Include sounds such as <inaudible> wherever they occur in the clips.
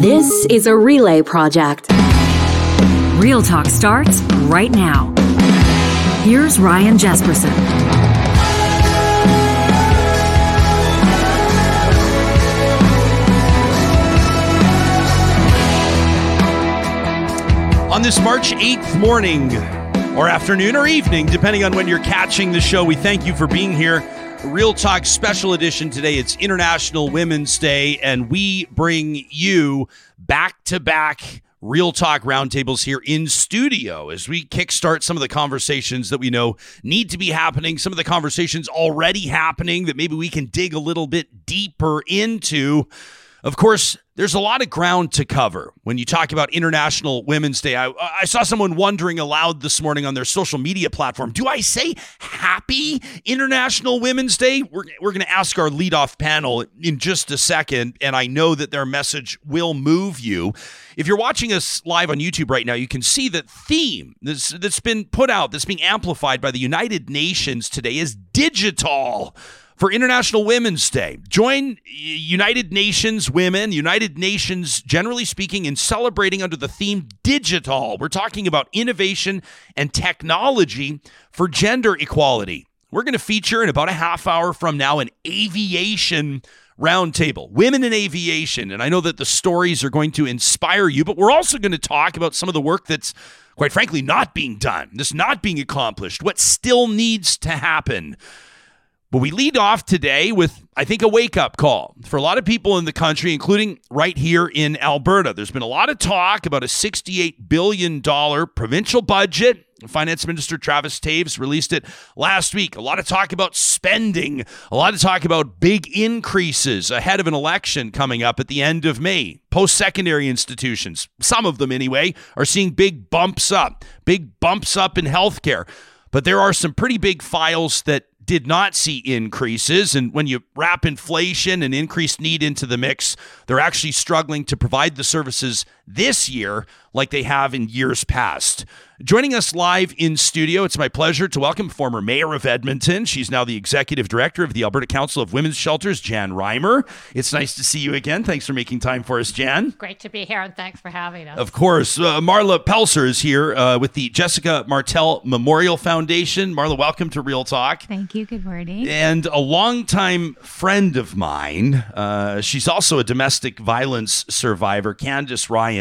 This is a relay project. Real Talk starts right now. Here's Ryan Jespersen. On this March 8th morning, or afternoon or evening, depending on when you're catching the show, we thank you for being here. Real Talk special edition today. It's International Women's Day, and we bring you back to back Real Talk roundtables here in studio as we kickstart some of the conversations that we know need to be happening, some of the conversations already happening that maybe we can dig a little bit deeper into. Of course, there's a lot of ground to cover when you talk about International Women's Day. I, I, saw someone wondering aloud this morning on their social media platform Do I say Happy International Women's Day? We're, we're going to ask our leadoff panel in just a second, and I know that their message will move you. If you're watching us live on YouTube right now, you can see that theme that's, that's been put out, that's being amplified by the United Nations today is digital for International Women's Day. Join United Nations women, United Nations, generally speaking, in celebrating under the theme digital. We're talking about innovation and technology for gender equality. We're going to feature in about a half hour from now an aviation roundtable, women in aviation. And I know that the stories are going to inspire you, but we're also going to talk about some of the work that's quite frankly not being done, this not being accomplished, what still needs to happen. But we lead off today with, I think, a wake up call for a lot of people in the country, including right here in Alberta. There's been a lot of talk about a $68 billion provincial budget. Finance Minister Travis Toews released it last week. A lot of talk about spending, a lot of talk about big increases ahead of an election coming up at the end of May. Post secondary institutions, some of them anyway, are seeing big bumps up, big bumps up in healthcare. But there are some pretty big files that did not see increases. And when you wrap inflation and increased need into the mix, they're actually struggling to provide the services this year like they have in years past. Joining us live in studio, it's my pleasure to welcome former mayor of Edmonton. She's now the executive director of the Alberta Council of Women's Shelters, Jan Reimer. It's nice to see you again. Thanks for making time for us, Jan. Great to be here, and thanks for having us. Of course. Uh, Marla Poelzer is here uh, with the Jessica Martel Memorial Foundation. Marla, welcome to Real Talk. Thank you. Good morning. And a longtime friend of mine, uh, she's also a domestic violence survivor, Candice Ryan.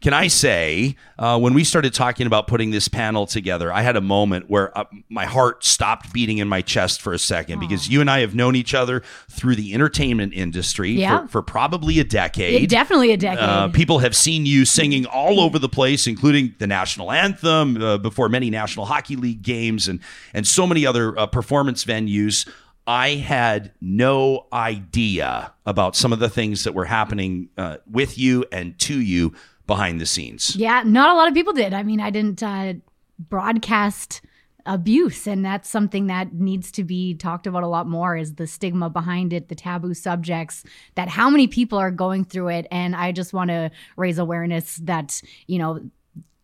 Can I say, uh, when we started talking about putting this panel together, I had a moment where uh, my heart stopped beating in my chest for a second Aww. because you and I have known each other through the entertainment industry yeah. for, for probably a decade. Yeah, definitely a decade. Uh, people have seen you singing all over the place, including the national anthem uh, before many National Hockey League games and, and so many other uh, performance venues. I had no idea about some of the things that were happening uh, with you and to you behind the scenes. Yeah, not a lot of people did. I mean, I didn't uh, broadcast abuse and that's something that needs to be talked about a lot more is the stigma behind it the taboo subjects that how many people are going through it and i just want to raise awareness that you know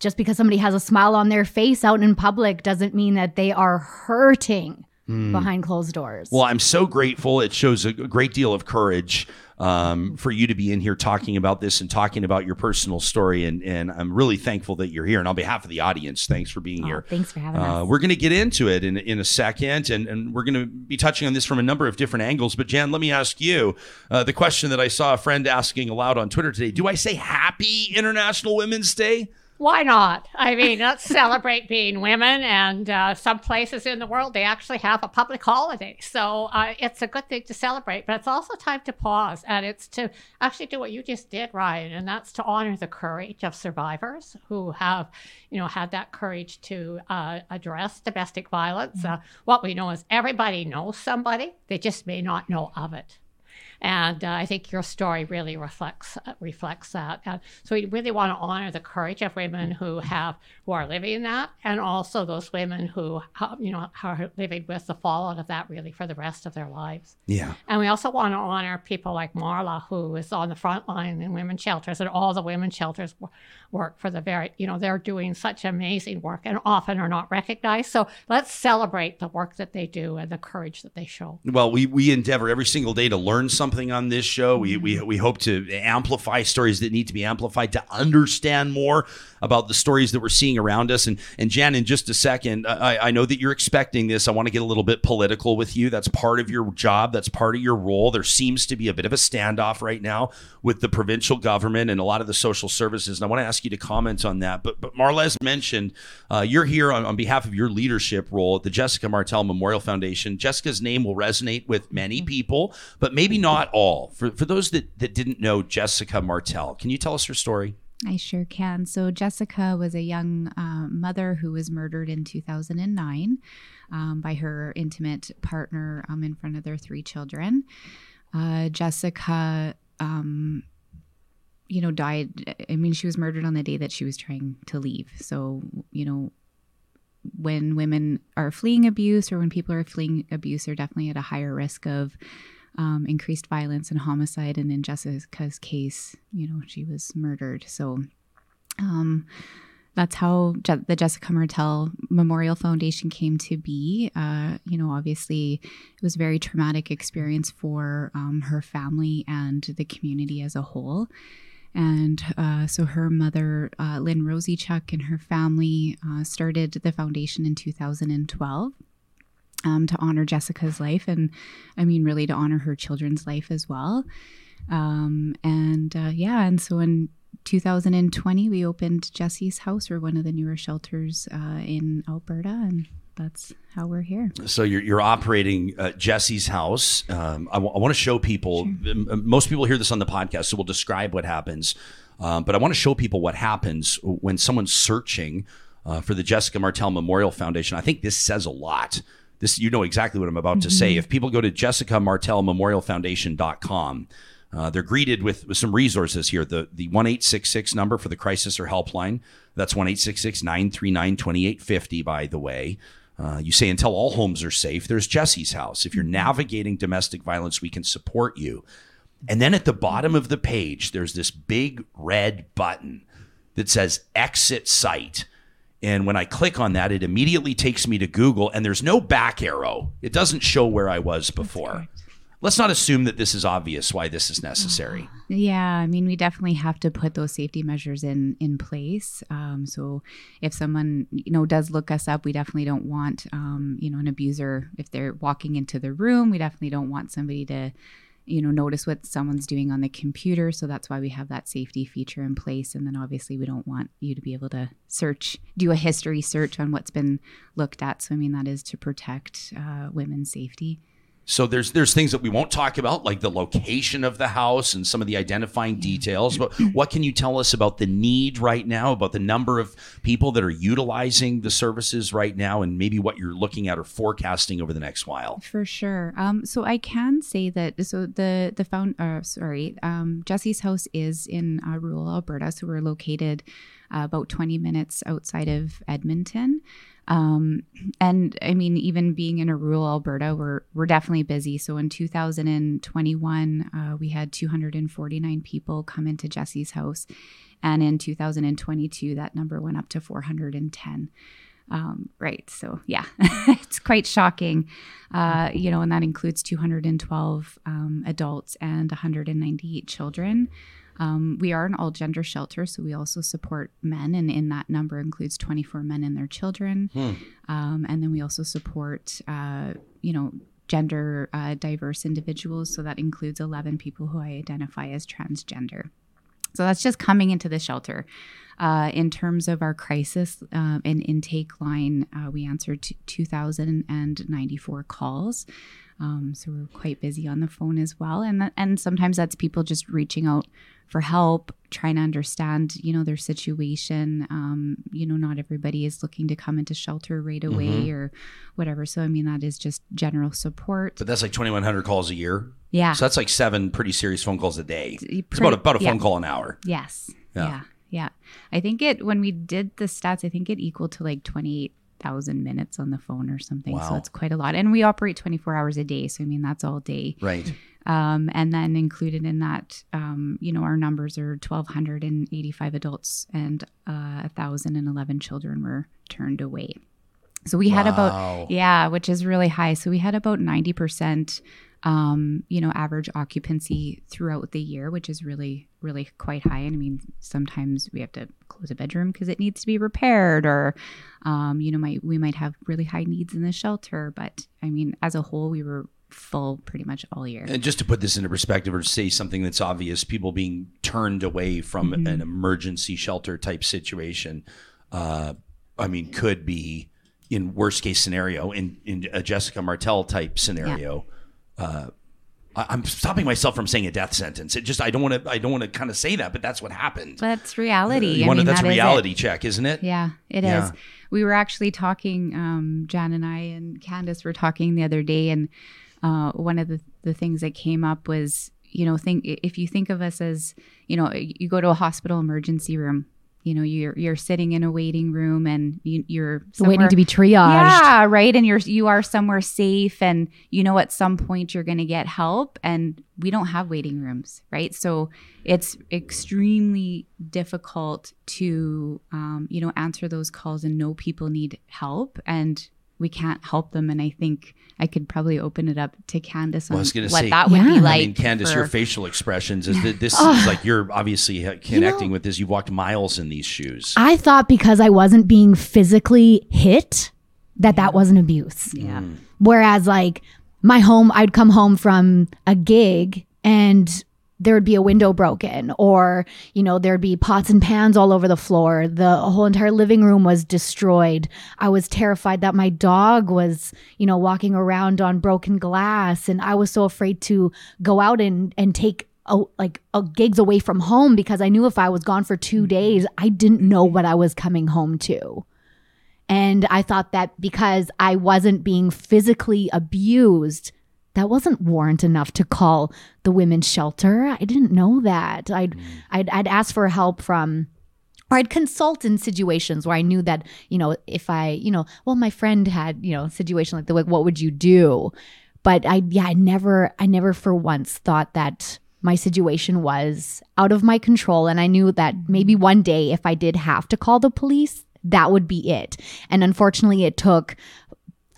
just because somebody has a smile on their face out in public doesn't mean that they are hurting mm. behind closed doors well i'm so grateful it shows a great deal of courage um, for you to be in here talking about this and talking about your personal story. And, and I'm really thankful that you're here. And on behalf of the audience, thanks for being oh, here. Thanks for having uh, us. We're going to get into it in, in a second, and, and we're going to be touching on this from a number of different angles. But Jan, let me ask you uh, the question that I saw a friend asking aloud on Twitter today Do I say Happy International Women's Day? Why not? I mean, let's celebrate being women. And uh, some places in the world, they actually have a public holiday. So uh, it's a good thing to celebrate, but it's also time to pause. And it's to actually do what you just did, Ryan, and that's to honor the courage of survivors who have, you know, had that courage to uh, address domestic violence. Mm-hmm. Uh, what we know is everybody knows somebody, they just may not know of it. And uh, I think your story really reflects uh, reflects that. Uh, so we really want to honor the courage of women who have who are living that, and also those women who you know are living with the fallout of that really for the rest of their lives. Yeah. And we also want to honor people like Marla, who is on the front line in women's shelters, and all the women's shelters work for the very you know they're doing such amazing work and often are not recognized. So let's celebrate the work that they do and the courage that they show. Well, we we endeavor every single day to learn something something on this show. We, we, we hope to amplify stories that need to be amplified to understand more about the stories that we're seeing around us. And, and Jan, in just a second, I, I know that you're expecting this. I want to get a little bit political with you. That's part of your job, that's part of your role. There seems to be a bit of a standoff right now with the provincial government and a lot of the social services. And I want to ask you to comment on that. But, but Marlez mentioned uh, you're here on, on behalf of your leadership role at the Jessica Martel Memorial Foundation. Jessica's name will resonate with many people, but maybe not all. For, for those that, that didn't know Jessica Martel, can you tell us her story? I sure can. So, Jessica was a young uh, mother who was murdered in 2009 um, by her intimate partner um, in front of their three children. Uh, Jessica, um, you know, died. I mean, she was murdered on the day that she was trying to leave. So, you know, when women are fleeing abuse or when people are fleeing abuse, they're definitely at a higher risk of um, increased violence and homicide. And in Jessica's case, you know, she was murdered. So um, that's how Je- the Jessica Martel Memorial Foundation came to be. Uh, you know, obviously, it was a very traumatic experience for um, her family and the community as a whole. And uh, so her mother, uh, Lynn Roseychuk, and her family uh, started the foundation in 2012 um, to honor Jessica's life, and I mean, really to honor her children's life as well. Um, and uh, yeah, and so in 2020, we opened Jesse's House, or one of the newer shelters uh, in Alberta, and that's how we're here. So you're, you're operating uh, Jesse's house. Um, I, w- I want to show people. Sure. Most people hear this on the podcast, so we'll describe what happens. Um, but I want to show people what happens when someone's searching uh, for the Jessica Martel Memorial Foundation. I think this says a lot this you know exactly what I'm about mm-hmm. to say. Mm-hmm. If people go to Jessica Martel Memorial Foundation.com, uh, they're greeted with, with some resources here. The the one eight six six number for the crisis or helpline. That's one eight six six nine three nine twenty eight fifty. By the way. Uh, you say until all homes are safe, there's Jesse's house. If you're mm-hmm. navigating domestic violence, we can support you. And then at the bottom of the page, there's this big red button that says exit site. And when I click on that, it immediately takes me to Google and there's no back arrow. It doesn't show where I was before. Let's not assume that this is obvious why this is necessary. Yeah, I mean, we definitely have to put those safety measures in in place. Um, so, if someone you know does look us up, we definitely don't want um, you know an abuser if they're walking into the room. We definitely don't want somebody to you know notice what someone's doing on the computer. So that's why we have that safety feature in place. And then obviously we don't want you to be able to search do a history search on what's been looked at. So i mean that is to protect uh, women's safety so there's there's things that we won't talk about, like the location of the house and some of the identifying details. But what can you tell us about the need right now, about the number of people that are utilizing the services right now, and maybe what you're looking at or forecasting over the next while? For sure. Um, so I can say that so the the found uh, sorry, um, Jesse's house is in uh, rural Alberta, so we're located uh, about 20 minutes outside of Edmonton. Um, and I mean, even being in a rural Alberta, we're we're definitely busy. So in 2021, uh, we had 249 people come into Jesse's house, and in 2022, that number went up to 410. Um, right. So yeah, <laughs> it's quite shocking. Uh, you know, and that includes 212 um, adults and 198 children. Um, we are an all gender shelter, so we also support men, and in that number includes 24 men and their children. Hmm. Um, and then we also support, uh, you know, gender uh, diverse individuals. So that includes 11 people who I identify as transgender. So that's just coming into the shelter. Uh, in terms of our crisis uh, and intake line, uh, we answered t- 2,094 calls. Um, so we're quite busy on the phone as well, and and sometimes that's people just reaching out for help, trying to understand, you know, their situation. Um, you know, not everybody is looking to come into shelter right away mm-hmm. or whatever. So I mean, that is just general support. But that's like twenty one hundred calls a year. Yeah. So that's like seven pretty serious phone calls a day. It's about about a phone call an hour. Yes. Yeah. yeah. Yeah. I think it when we did the stats, I think it equaled to like twenty eight thousand minutes on the phone or something. Wow. So it's quite a lot. And we operate 24 hours a day. So I mean that's all day. Right. Um, and then included in that, um, you know, our numbers are 1,285 adults and uh, 1,011 children were turned away. So we wow. had about, yeah, which is really high. So we had about 90% um, you know, average occupancy throughout the year, which is really, really quite high. And I mean, sometimes we have to close a bedroom because it needs to be repaired, or, um, you know, might we might have really high needs in the shelter. But I mean, as a whole, we were full pretty much all year. And just to put this into perspective or to say something that's obvious, people being turned away from Mm-hmm. an emergency shelter type situation, uh, I mean, could be in worst case scenario, in, in a Jessica Martel type scenario. Uh, I, I'm stopping myself from saying a death sentence. It just I don't want to I don't want to kind of say that, but that's what happened. That's reality. You I wanna- mean, that's that a is reality check, isn't it? Yeah, it is. Yeah. We were actually talking, um, Jan and I and Candice were talking the other day, and uh, one of the, the things that came up was, you know, think if you think of us as, you know, you go to a hospital emergency room, you know, you're you're sitting in a waiting room and you, you're Waiting to be triaged. yeah, right. And you're you are somewhere safe, and you know at some point you're going to get help, and we don't have waiting rooms, right? So it's extremely difficult to um, you know answer those calls and know people need help, and we can't help them. And I think I could probably open it up to Candice Well, I on was gonna what say- that would Yeah. be like. I mean, Candice, your facial expressions is that this <laughs> oh. is like you're obviously connecting with this. You've walked miles in these shoes. I thought because I wasn't being physically hit that that wasn't abuse. yeah. Mm. Whereas like my home, I'd come home from a gig and there would be a window broken or you know there'd be pots and pans all over the floor. The whole entire living room was destroyed. I was terrified that my dog was you know walking around on broken glass and i was so afraid to go out and and take a, like a gigs away from home because i knew if i was gone for 2 mm-hmm. days i didn't know what i was coming home to. And I thought that because I wasn't being physically abused, that wasn't warrant enough to call the women's shelter. I didn't know that. I'd hmm. I'd, I'd ask for help from or I'd consult in situations where I knew that, you know, if I, you know, well, my friend had, you know, a situation like the like, what would you do? But I, yeah, I never, I never for once thought that my situation was out of my control. And I knew that maybe hmm. one day if I did have to call the police, that would be it. And unfortunately, it took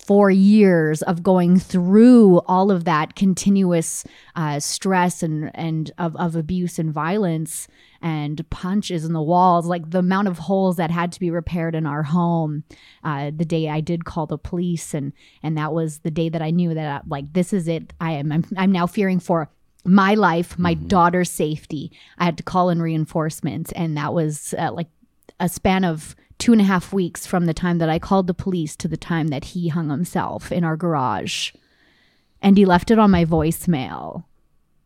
four years of going through all of that continuous uh, stress and and of, of abuse and violence and punches in the walls like the amount of holes that had to be repaired in our home uh, the day i did call the police and and that was the day that i knew that uh, like this is it. I am i'm, I'm now fearing for my life my daughter's safety. I had to call in reinforcements and that was uh, like a span of two and a half weeks from the time that I called the police to the time that he hung himself in our garage. And he left it on my voicemail,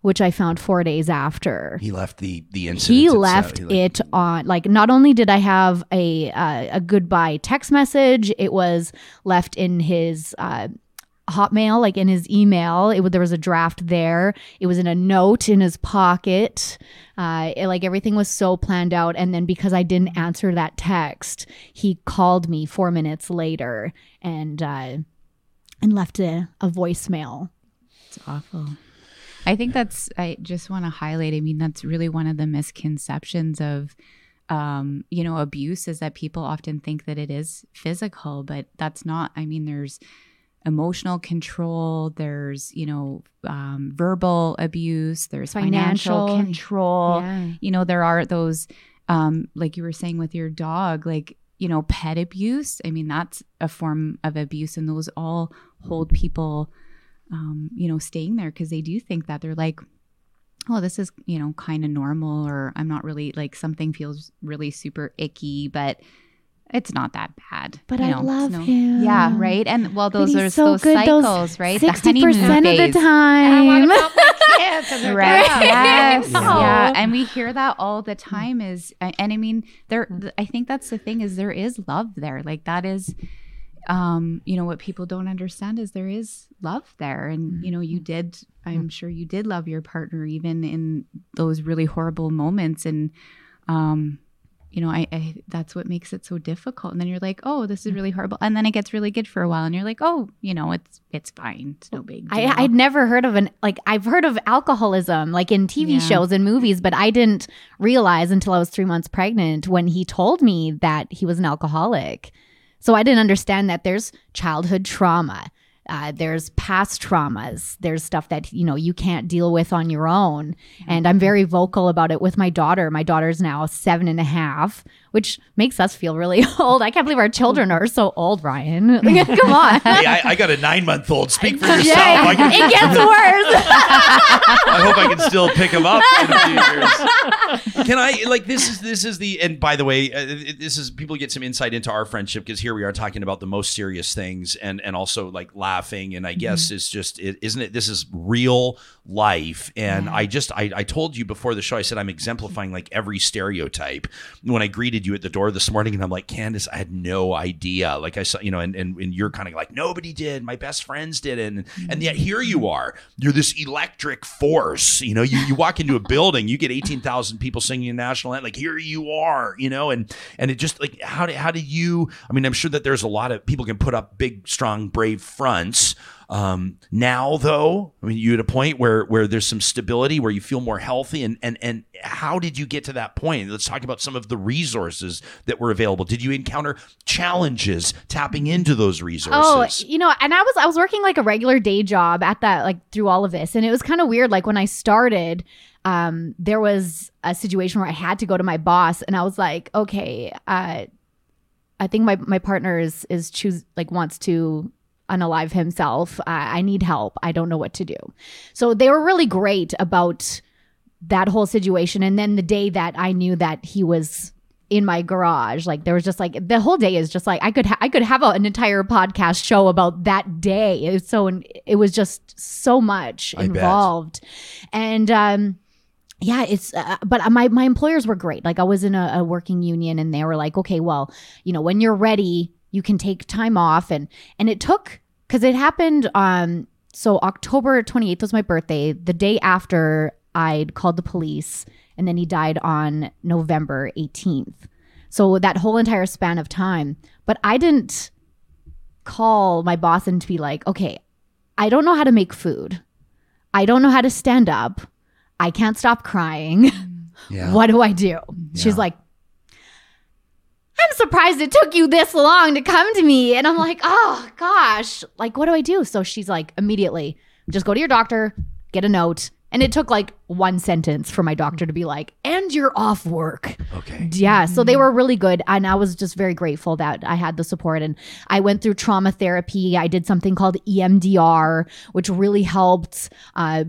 which I found four days after. He left the the incident. He left He left- it on like not only did I have a uh, a goodbye text message, it was left in his uh, Hotmail, like in his email. It there was a draft there. It was in a note in his pocket. Uh, it- like everything was so planned out. And then because I didn't answer that text, he called me four minutes later and uh, and left a, a voicemail. It's awful. I think that's, I just want to highlight, I mean, that's really one of the misconceptions of, um, you know, abuse is that people often think that it is physical, but that's not. I mean, there's emotional control, there's, you know, um, verbal abuse, there's financial, Financial. control. Yeah. You know, there are those, um, like you were saying with your dog, like, you know, pet abuse. I mean, that's a form of abuse, and those all hold people um, you know, staying there because they do think that they're like, oh, this is, you know, kind of normal, or I'm not really like something feels really super icky, but it's not that bad. But you I know, it's love no- him. Yeah, right. And well, those are so those good, those cycles, right? Sixty percent of the phase. And I want time. to help my. And Right. Yes. No. Yeah. And we hear that all the time is and I mean there I think that's the thing is there is love there. Like that is um you know what people don't understand is there is love there and you know you did I'm sure you did love your partner even in those really horrible moments and um you know I, I that's what makes it so difficult and then you're like oh this is really horrible and then it gets really good for a while and you're like oh you know it's it's fine it's no big deal. I, I'd never heard of an like I've heard of alcoholism like in TV Yeah. shows and movies, but I didn't realize until I was three months pregnant when he told me that he was an alcoholic. So I didn't understand that there's childhood trauma, Uh, there's past traumas. There's stuff that you know you can't deal with on your own, and I'm very vocal about it with my daughter. My daughter's now seven and a half, which makes us feel really <laughs> old. I can't believe our children are so old, Ryan. <laughs> Like, Come on. <laughs> Hey, I, I got a nine month old. Speak for yourself. Yeah, can, it gets worse. I hope I can still pick him up in a few years. Can I like this is this is the and by the way uh, this is people get some insight into our friendship because here we are talking about the most serious things and and also like laughing and I guess it's just it, isn't it this is real life. And I mm. just I, I told you before the show I said I'm exemplifying like every stereotype. When I greeted you at the door this morning and I'm like Candice I had no idea. Like I saw you know and and, and you're kind of like nobody did. My best friends didn't and and yet mm. here you are. You're this electric force you know? You, you walk into a building you get 18,000 people singing a national anthem like here you are you know? And and it just like how did how did you I mean I'm sure that there's a lot of people can put up big strong brave fronts um, now, though, I mean, you at a point where where there's some stability, where you feel more healthy, and and and how did you get to that point? Let's talk about some of the resources that were available. Did you encounter challenges tapping into those resources? Oh, you know, and I was I was working like a regular day job at that like through all of this, and it was kind of weird. Like when I started, um, there was a situation where I had to go to my boss, and I was like, okay, uh, I think my my partner is is choose like wants to unalive himself. I, I need help. I don't know what to do. So they were really great about that whole situation. And then the day that I knew that he was in my garage, like there was just like the whole day is just like I could ha- I could have a, an entire podcast show about that day. It was so it was just so much I bet. involved, and um yeah it's uh, but my my employers were great like i was in a, a working union and they were like okay well you know when you're ready you can take time off and and it took because it happened um so october 28th was my birthday the day after i'd called the police and then he died on november 18th so that whole entire span of time but i didn't call my boss and to be like okay i don't know how to make food i don't know how to stand up I can't stop crying. yeah. <laughs> What do I do? She's like, I'm surprised it took you this long to come to me. And I'm like, oh gosh, like, what do I do? So she's like, immediately, just go to your doctor, get a note. And it took like one sentence for my doctor to be like, and you're off work. Okay. Yeah, so they were really good. And I was just very grateful that I had the support. And I went through trauma therapy. I did something called EMDR, which really helped uh,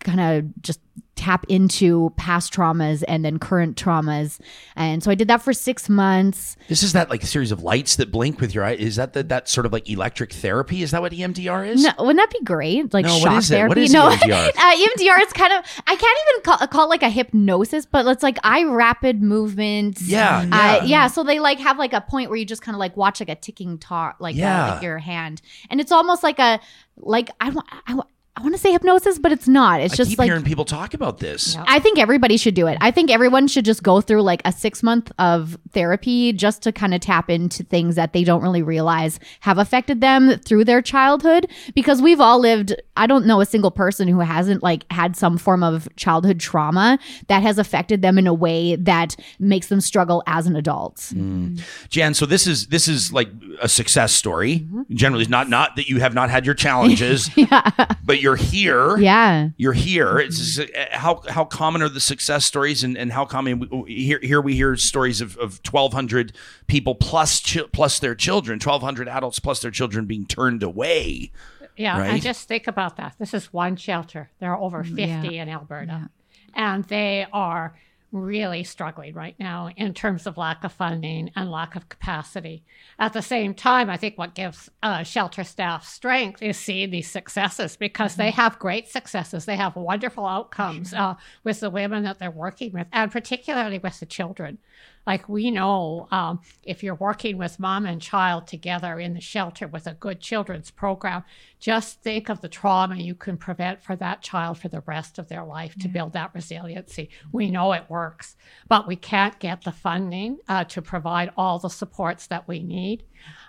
kind of just tap into past traumas and then current traumas. And so I did that for six months. This is that like series of lights that blink with your eye. Is that the, that sort of like electric therapy? Is that what EMDR is? No, wouldn't that be great? Like No, shock therapy? What is no, <laughs> EMDR? uh, EMDR is kind of I can't even call, call it like a hypnosis, but it's like eye rapid movements. Yeah, Uh, yeah. yeah. So they like have like a point where you just kind of like watch like a ticking talk, like, uh, Yeah. like your hand, and it's almost like a like I want I, wa- I want to say hypnosis, but it's not. It's I just keep like hearing people talk about this. Yeah. I think everybody should do it. I think everyone should just go through like a six month of therapy just to kind of tap into things that they don't really realize have affected them through their childhood. Because we've all lived, I don't know a single person who hasn't like had some form of childhood trauma that has affected them in a way that makes them struggle as an adult. Hmm. Jan, so this is this is like a success story. Mm-hmm. Generally, not not that you have not had your challenges, <laughs> but you're here. Yeah. You're here. It's uh, how how common are the success stories, and, and how common we, here here we hear stories of, of 1,200 people plus chi- plus their children, 1,200 adults plus their children being turned away. Yeah, Right? and just think about that. This is one shelter. There are over 50 in Alberta. And they are really struggling right now in terms of lack of funding and lack of capacity. At the same time, I think what gives uh, shelter staff strength is seeing these successes because they have great successes. They have wonderful outcomes uh, with the women that they're working with, and particularly with the children. Like we know, um, if you're working with mom and child together in the shelter with a good children's program, just think of the trauma you can prevent for that child for the rest of their life to build that resiliency. We know it works, but we can't get the funding uh, to provide all the supports that we need.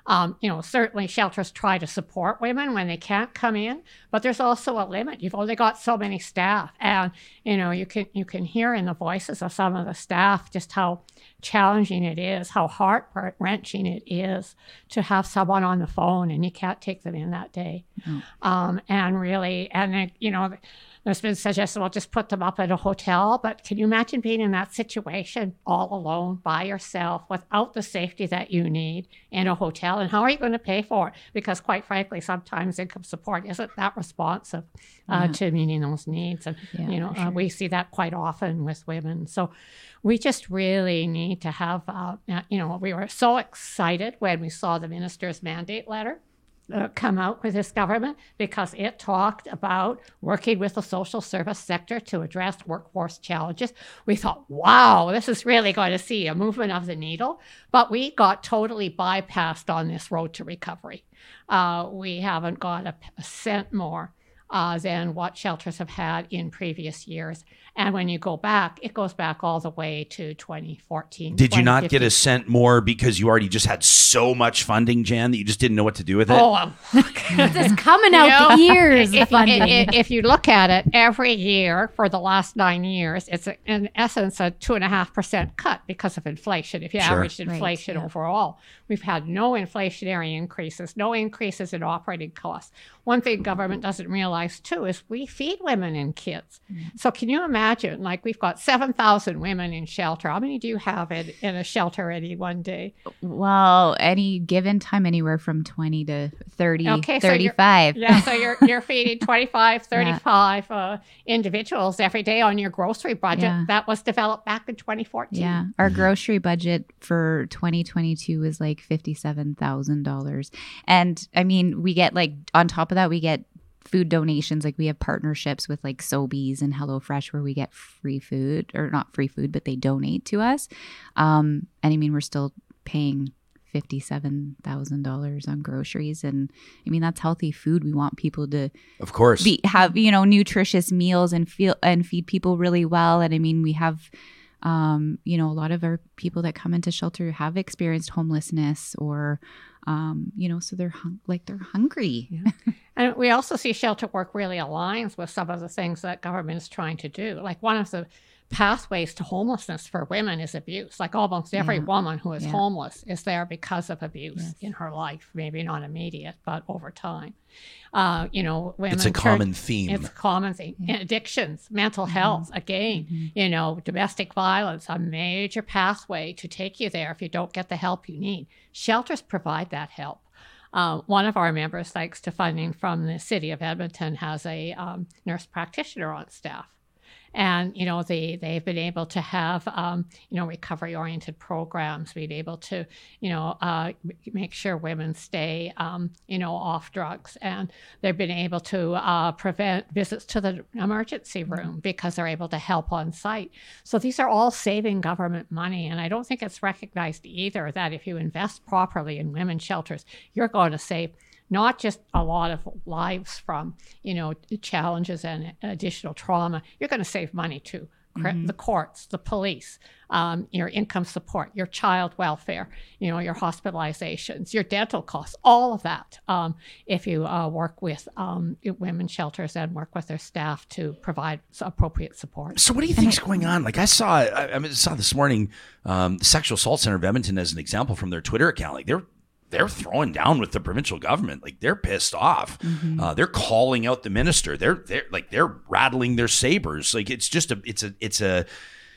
Um, you know, certainly shelters try to support women when they can't come in, but there's also a limit. You've only got so many staff, and you know you can you can hear in the voices of some of the staff just how challenging it is, how heart wrenching it is to have someone on the phone and you can't take them in that day. Mm. Um, and really, and then, you know, there's been suggested, well, just put them up at a hotel. But can you imagine being in that situation all alone by yourself without the safety that you need in a hotel? And how are you going to pay for it? Because quite frankly, sometimes income support isn't that responsive uh, yeah. to meeting those needs. And, yeah, you know, sure. uh, we see that quite often with women. So we just really need to have, uh, uh, you know, we were so excited when we saw the minister's mandate letter uh, come out with this government because it talked about working with the social service sector to address workforce challenges. We thought, wow, this is really going to see a movement of the needle. But we got totally bypassed on this road to recovery. Uh, we haven't got a, a cent more uh, than what shelters have had in previous years. And when you go back, it goes back all the way to 2014. Did you not get a cent more because you already just had so much funding, Jan, that you just didn't know what to do with it? Oh, um, <laughs> this coming out you know, the years if, funding. If, if, you look at it, every year for the last nine years, it's a, in essence a two and a half percent cut because of inflation. If you sure. averaged inflation right, yeah. overall, we've had no inflationary increases, no increases in operating costs. One thing government doesn't realize too is we feed women and kids. Mm-hmm. So can you imagine? Imagine, like we've got 7,000 women in shelter. How many do you have in, in a shelter any one day? Well, any given time, anywhere from 20 to 30, okay, 35. So yeah, so you're, you're feeding <laughs> 25, 35 yeah. uh, individuals every day on your grocery budget. Yeah. That was developed back in 2014. Yeah, our grocery budget for 2022 was like $57,000. And I mean, we get like, on top of that, we get food donations. Like we have partnerships with like Sobeys and HelloFresh where we get free food or not free food, but they donate to us. Um, and I mean, we're still paying $57,000 on groceries. And I mean, that's healthy food. We want people to, of course, be, have, you know, nutritious meals and feel and feed people really well. And I mean, we have, um, you know, a lot of our people that come into shelter have experienced homelessness or, um, you know, so they're hung- like they're hungry. Yeah. <laughs> and we also see shelter work really aligns with some of the things that government is trying to do. Like one of the pathways to homelessness for women is abuse. Like almost every yeah. woman who is yeah. homeless is there because of abuse yes. in her life, maybe not immediate, but over time. Uh, you know, women. It's a common theme. It's a common theme. Yeah. Addictions, mental mm-hmm. health, again, mm-hmm. you know, domestic violence, a major pathway to take you there if you don't get the help you need. Shelters provide that help. Uh, one of our members, thanks to funding from the city of Edmonton, has a um, nurse practitioner on staff and you know they they've been able to have um, you know recovery oriented programs being able to you know uh, make sure women stay um, you know off drugs. And they've been able to uh, prevent visits to the emergency mm-hmm. room because they're able to help on site. So these are all saving government money. And i don't think it's recognized either that if you invest properly in women's shelters you're going to save not just a lot of lives from you know challenges and additional trauma. You're going to save money too. Mm-hmm. the courts the police um, your income support your child welfare you know your hospitalizations your dental costs all of that um, if you uh, work with um, women's shelters and work with their staff to provide appropriate support. So what do you think is going on? Like i saw i, I saw this morning um, the sexual assault center of edmonton as an example from their twitter account. Like they're they're throwing down with the provincial government. Like they're pissed off. Mm-hmm. Uh, they're calling out the minister. They're they're like they're rattling their sabers. Like it's just a it's a it's a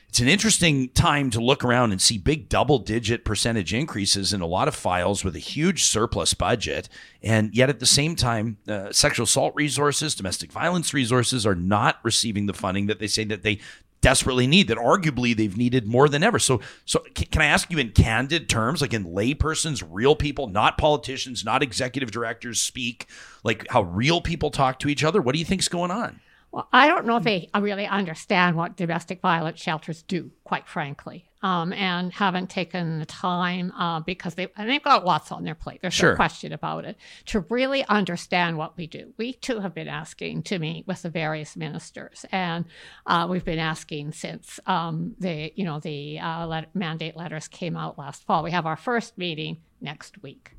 it's an interesting time to look around and see big double digit percentage increases in a lot of files with a huge surplus budget. And yet at the same time, uh, sexual assault resources, domestic violence resources are not receiving the funding that they say that they desperately need that arguably they've needed more than ever. So so can I ask you in candid terms like in laypersons, real people, not politicians, not executive directors speak, like how real people talk to each other? What do you think's going on? Well, I don't know if they really understand what domestic violence shelters do, quite frankly, um, and haven't taken the time uh, because they and they've got lots on their plate. There's sure. no question about it to really understand what we do. We too have been asking to meet with the various ministers, and uh, we've been asking since um, the you know the uh, let- mandate letters came out last fall. We have our first meeting next week.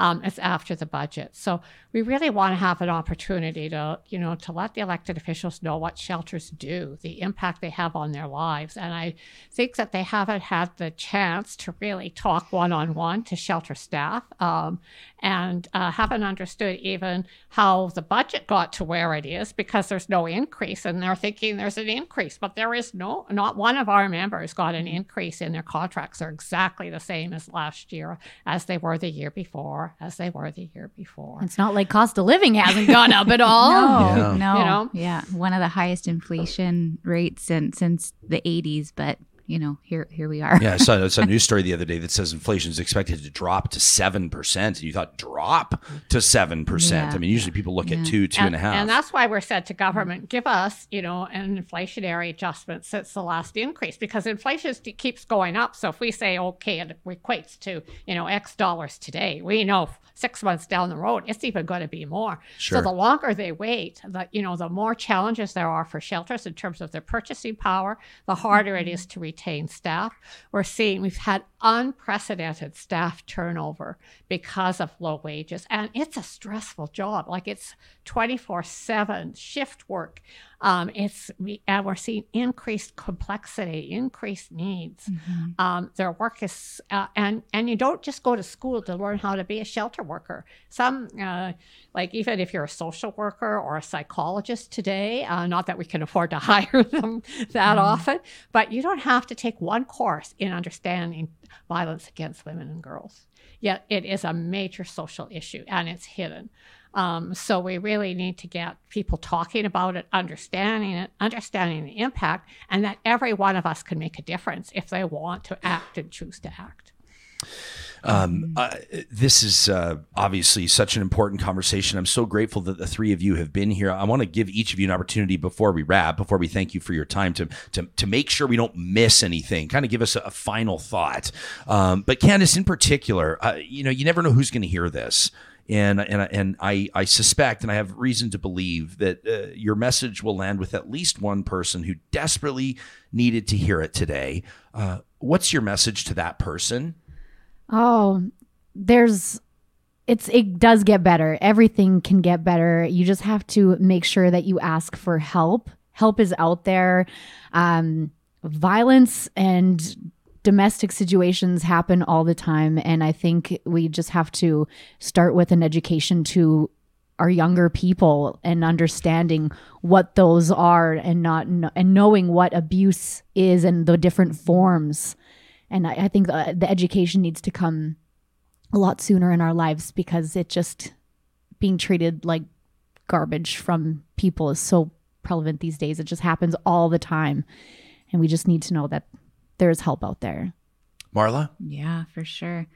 Um, it's after the budget. So we really want to have an opportunity to, you know, to let the elected officials know what shelters do, the impact they have on their lives. And I think that they haven't had the chance to really talk one on one to shelter staff um, and uh, haven't understood even how the budget got to where it is because there's no increase. And they're thinking there's an increase, but there is no, not one of our members got an increase in their contracts. They're exactly the same as last year, as they were the year before, as they were the year before. It's not like cost of living hasn't gone up at <laughs> all. No, Yeah. no, You know? yeah, one of the highest inflation rates since since the '80s. But you know, here here we are. Yeah, I saw, I saw a <laughs> news story the other day that says inflation is expected to drop to seven percent. And you thought drop to seven percent. I mean, usually people look at Yeah. two, two and a half. And that's why we're said to government, give us, you know, an inflationary adjustment since the last increase, because inflation keeps going up. So if we say, okay, it equates to, you know, X dollars today, we know six months down the road, it's even going to be more. Sure. So the longer they wait, the, you know, the more challenges there are for shelters in terms of their purchasing power, the harder it mm-hmm. is to retain staff. We're seeing, we've had unprecedented staff turnover because of low wages. And it's a stressful job. Like it's 24 7 shift work. Um, it's we, and we're seeing increased complexity, increased needs. Um, their work is, uh, and and you don't just go to school to learn how to be a shelter worker. Some, uh, like even if you're a social worker or a psychologist today, uh, not that we can afford to <laughs> hire them that often, but you don't have to take one course in understanding violence against women and girls. Yet it is a major social issue and it's hidden. Um, so we really need to get people talking about it, understanding it, understanding the impact, and that every one of us can make a difference if they want to act and choose to act. Um, uh, this is uh, obviously such an important conversation. I'm so grateful that the three of you have been here. I want to give each of you an opportunity before we wrap, before we thank you for your time, to to, to make sure we don't miss anything. Kind of give us a, a final thought. Um, but Candice, in particular, uh, you know, you never know who's going to hear this. And, and, and I, I suspect and I have reason to believe that uh, your message will land with at least one person who desperately needed to hear it today. Uh, what's your message to that person? Oh, there's it's it does get better. Everything can get better. You just have to make sure that you ask for help. Help is out there. Um, violence and domestic situations happen all the time and I think we just have to start with an education to our younger people and understanding what those are and not and knowing what abuse is and the different forms and I, I think the, the education needs to come a lot sooner in our lives because it just being treated like garbage from people is so prevalent these days. It just happens all the time, and we just need to know that there's help out there. Marla? Yeah, for sure.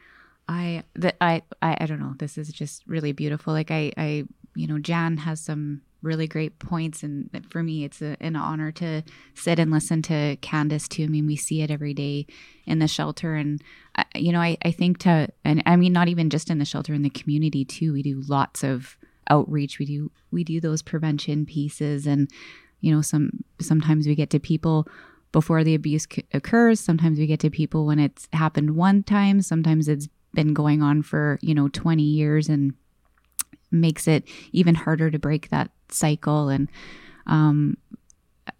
I that I, I I don't know. This is just really beautiful. Like I I you know Jan has some really great points, and for me, it's a, an honor to sit and listen to Candice too. I mean, we see it every day in the shelter, and I, you know, I I think to and I mean not even just in the shelter in the community too. We do lots of outreach. We do we do those prevention pieces, and you know some sometimes we get to people before the abuse c- occurs. Sometimes we get to people when it's happened one time. Sometimes it's been going on for, you know, 20 years and makes it even harder to break that cycle. And um,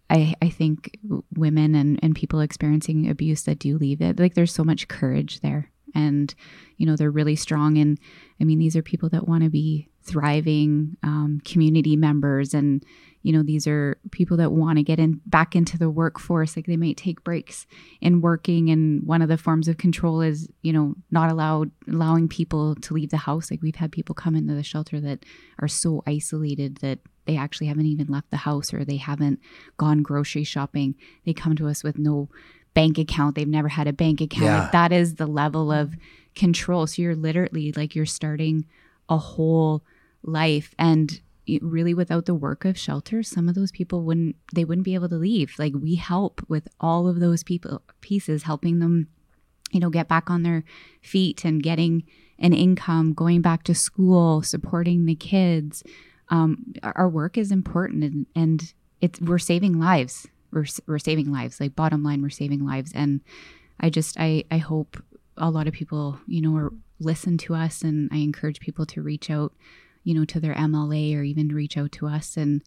I, I think women and, and people experiencing abuse that do leave it, like there's so much courage there. And, you know, they're really strong. And I mean, these are people that want to be thriving um, community members and, you know these are people that want to get in back into the workforce like they might take breaks in working and one of the forms of control is you know not allowed allowing people to leave the house. Like we've had people come into the shelter that are so isolated that they actually haven't even left the house or they haven't gone grocery shopping. They come to us with no bank account. They've never had a bank account. Yeah. like that is the level of control. So you're literally like you're starting a whole life. And really without the work of shelter some of those people wouldn't they wouldn't be able to leave. Like we help with all of those people pieces helping them you know get back on their feet and getting an income going back to school supporting the kids. Um, our our work is important and, and it's we're saving lives. We're, we're saving lives. Like bottom line we're saving lives. And i just i i hope a lot of people, you know, are, listen to us, and I encourage people to reach out, you know, to their MLA or even reach out to us and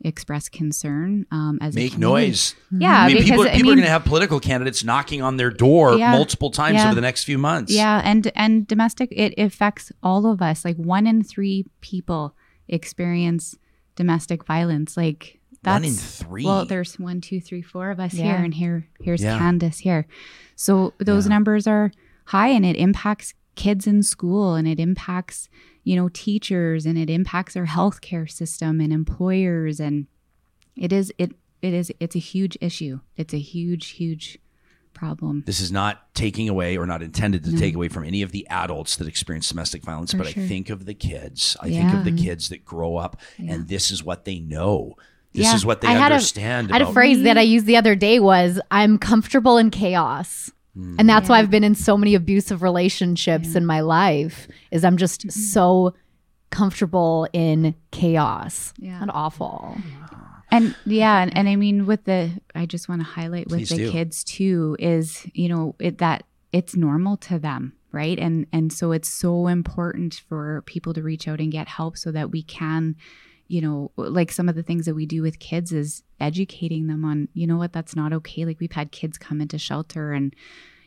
express concern um, as a Make community. noise. Yeah, I mean, because people, I people are going to have political candidates knocking on their door Yeah, multiple times yeah. over the next few months. Yeah, and and domestic it affects all of us. Like one in three people experience domestic violence. Like that's One in three. Well, there's one, two, three, four of us here, and here here's Yeah. Candice here. So those Yeah. numbers are high, and it impacts kids in school, and it impacts you know teachers, and it impacts our healthcare system and employers, and it is it it is it's a huge issue. It's a huge huge problem. This is not taking away or not intended to take away from any of the adults that experience domestic violence, For but I think of the kids. I think of the kids that grow up and this is what they know. This Yeah. is what they I had a- understand. I had a phrase that mm-hmm. I used the other day was I'm comfortable in chaos. Hmm. And that's why I've been in so many abusive relationships in my life is I'm just so comfortable in chaos. Yeah. Not awful. And yeah, and, and I mean with the I just want to highlight with Please the do. kids too is, you know, it that it's normal to them, right? And and so it's so important for people to reach out and get help so that we can you know, like some of the things that we do with kids is educating them on, you know what, that's not okay. Like we've had kids come into shelter and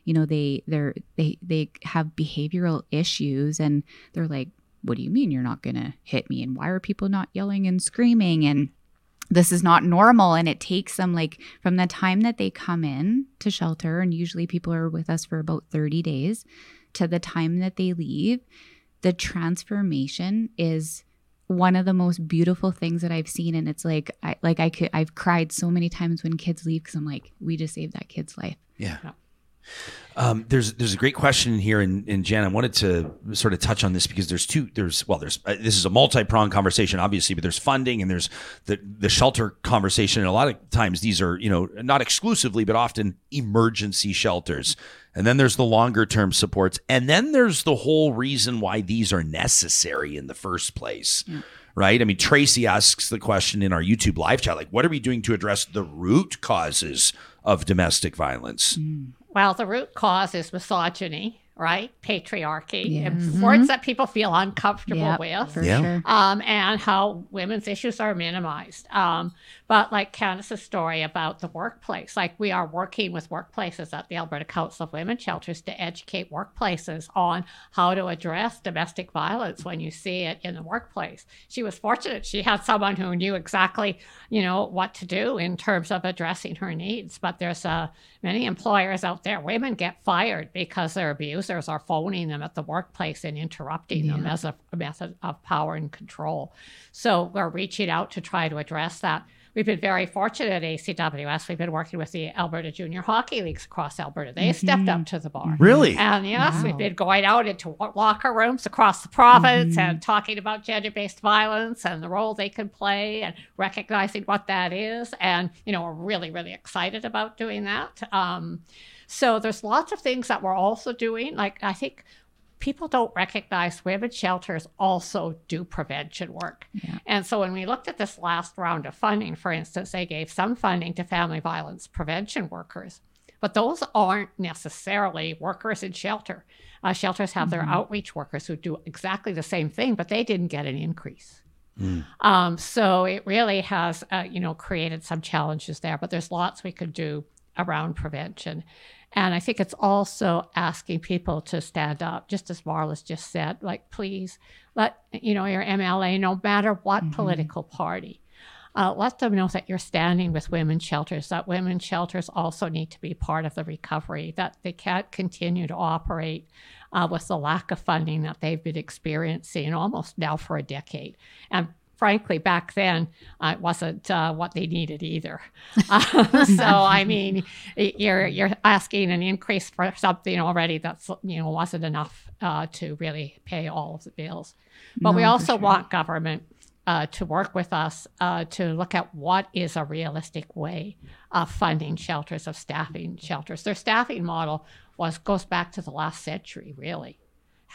you know, they they're they they have behavioral issues and they're like, What do you mean you're not gonna hit me? And why are people not yelling and screaming? And this is not normal and it takes them like from the time that they come in to shelter and usually people are with us for about 30 days to the time that they leave the transformation is one of the most beautiful things that I've seen and it's like I like I could I've cried so many times when kids leave cuz I'm like we just saved that kid's life. Yeah. Um, there's there's a great question in here, and, and Jan, I wanted to sort of touch on this because there's two there's well there's uh, this is a multi pronged conversation obviously, but there's funding and there's the the shelter conversation, and a lot of times these are you know not exclusively but often emergency shelters, and then there's the longer term supports, and then there's the whole reason why these are necessary in the first place. Right. I mean, Tracy asks the question in our YouTube live chat, like, what are we doing to address the root causes of domestic violence? Well, the root cause is misogyny, right? Patriarchy, Yeah. and words that people feel uncomfortable Yep, with. for Yeah. sure. um, and how women's issues are minimized. Um, but like Candice's story about the workplace, like we are working with workplaces at the Alberta Council of Women's Shelters to educate workplaces on how to address domestic violence when you see it in the workplace. She was fortunate; she had someone who knew exactly, you know, what to do in terms of addressing her needs. But there's uh, many employers out there. Women get fired because their abusers are phoning them at the workplace and interrupting them as a, a method of power and control. So we're reaching out to try to address that. We've been very fortunate at ACWS. We've been working with the Alberta Junior Hockey Leagues across Alberta. They stepped up to the bar. Really? And yes, we've been going out into locker rooms across the province and talking about gender based violence and the role they can play and recognizing what that is. And, you know, we're really, really excited about doing that. Um, so there's lots of things that we're also doing. Like, I think people don't recognize women's shelters also do prevention work. And so when we looked at this last round of funding, for instance, they gave some funding to family violence prevention workers. But those aren't necessarily workers in shelter. Uh, shelters have their outreach workers who do exactly the same thing, but they didn't get an increase. Um, so it really has, uh, you know, created some challenges there. But there's lots we could do around prevention, and I think it's also asking people to stand up, just as Marla's just said. Like, please let you know your MLA, no matter what political party, uh, let them know that you're standing with women shelters, that women shelters also need to be part of the recovery, that they can't continue to operate uh, with the lack of funding that they've been experiencing almost now for a decade. And frankly, back then, uh, it wasn't uh, what they needed either. Uh, <laughs> so, I mean, you're, you're asking an increase for something already that's, you know, wasn't enough uh, to really pay all of the bills. But we No, for also sure. want government uh, to work with us uh, to look at what is a realistic way of funding shelters, of staffing shelters. Their staffing model was goes back to the last century, really.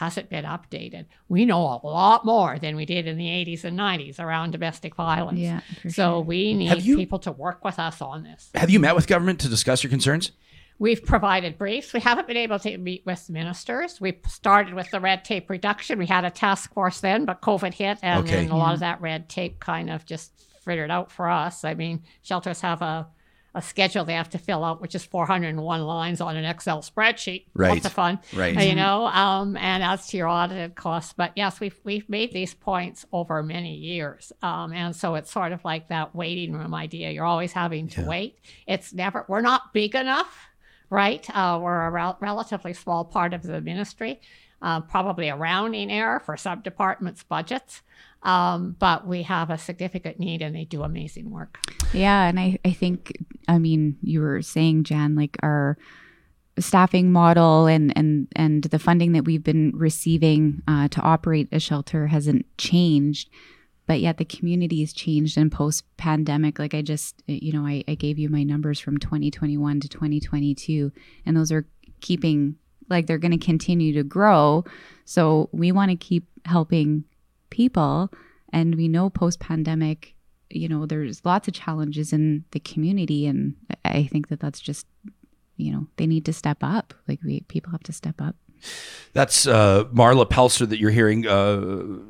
Hasn't been updated. We know a lot more than we did in the 80s and 90s around domestic violence. Yeah, so sure. we need you- people to work with us on this. Have you met with government to discuss your concerns? We've provided briefs. We haven't been able to meet with ministers. We started with the red tape reduction. We had a task force then, but COVID hit, and Okay. then a lot of that red tape kind of just figured out for us. I mean, shelters have a a schedule they have to fill out, which is 401 lines on an Excel spreadsheet. Right. Lots of fun. Right. You know, um, and as to your audited costs. But yes, we've, we've made these points over many years. Um, and so it's sort of like that waiting room idea. You're always having to wait. It's never, we're not big enough, right? Uh, we're a rel- relatively small part of the ministry, uh, probably a rounding error for some departments' budgets. Um, but we have a significant need and they do amazing work. Yeah, and I, I think I mean you were saying, Jan, like our staffing model and and and the funding that we've been receiving uh, to operate a shelter hasn't changed, but yet the community has changed in post pandemic. Like I just you know I, I gave you my numbers from 2021 to 2022, and those are keeping like they're going to continue to grow. So we want to keep helping people, and we know post pandemic you know there's lots of challenges in the community and i think that that's just you know they need to step up. Like we people have to step up That's uh, Marla Poelzer that you're hearing uh,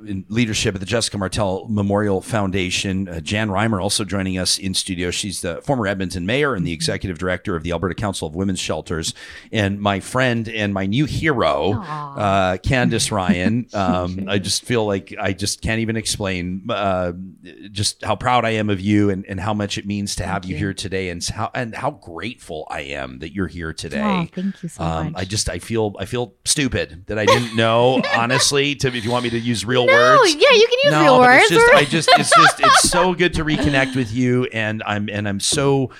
in leadership at the Jessica Martel Memorial Foundation. Uh, Jan Reimer also joining us in studio. She's the former Edmonton mayor and the executive director of the Alberta Council of Women's Shelters. And my friend and my new hero, uh, Candice Ryan. <laughs> Um, I just feel like I just can't even explain uh, just how proud I am of you and, and how much it means to have you, here today and how and how grateful I am that you're here today. Oh, thank you so Um, much I just I feel I feel stupid that I didn't know <laughs> honestly. To if you want me to use real No, words, yeah, you can use no, real but words. It's just I just it's just it's so good to reconnect with you, and I'm and I'm so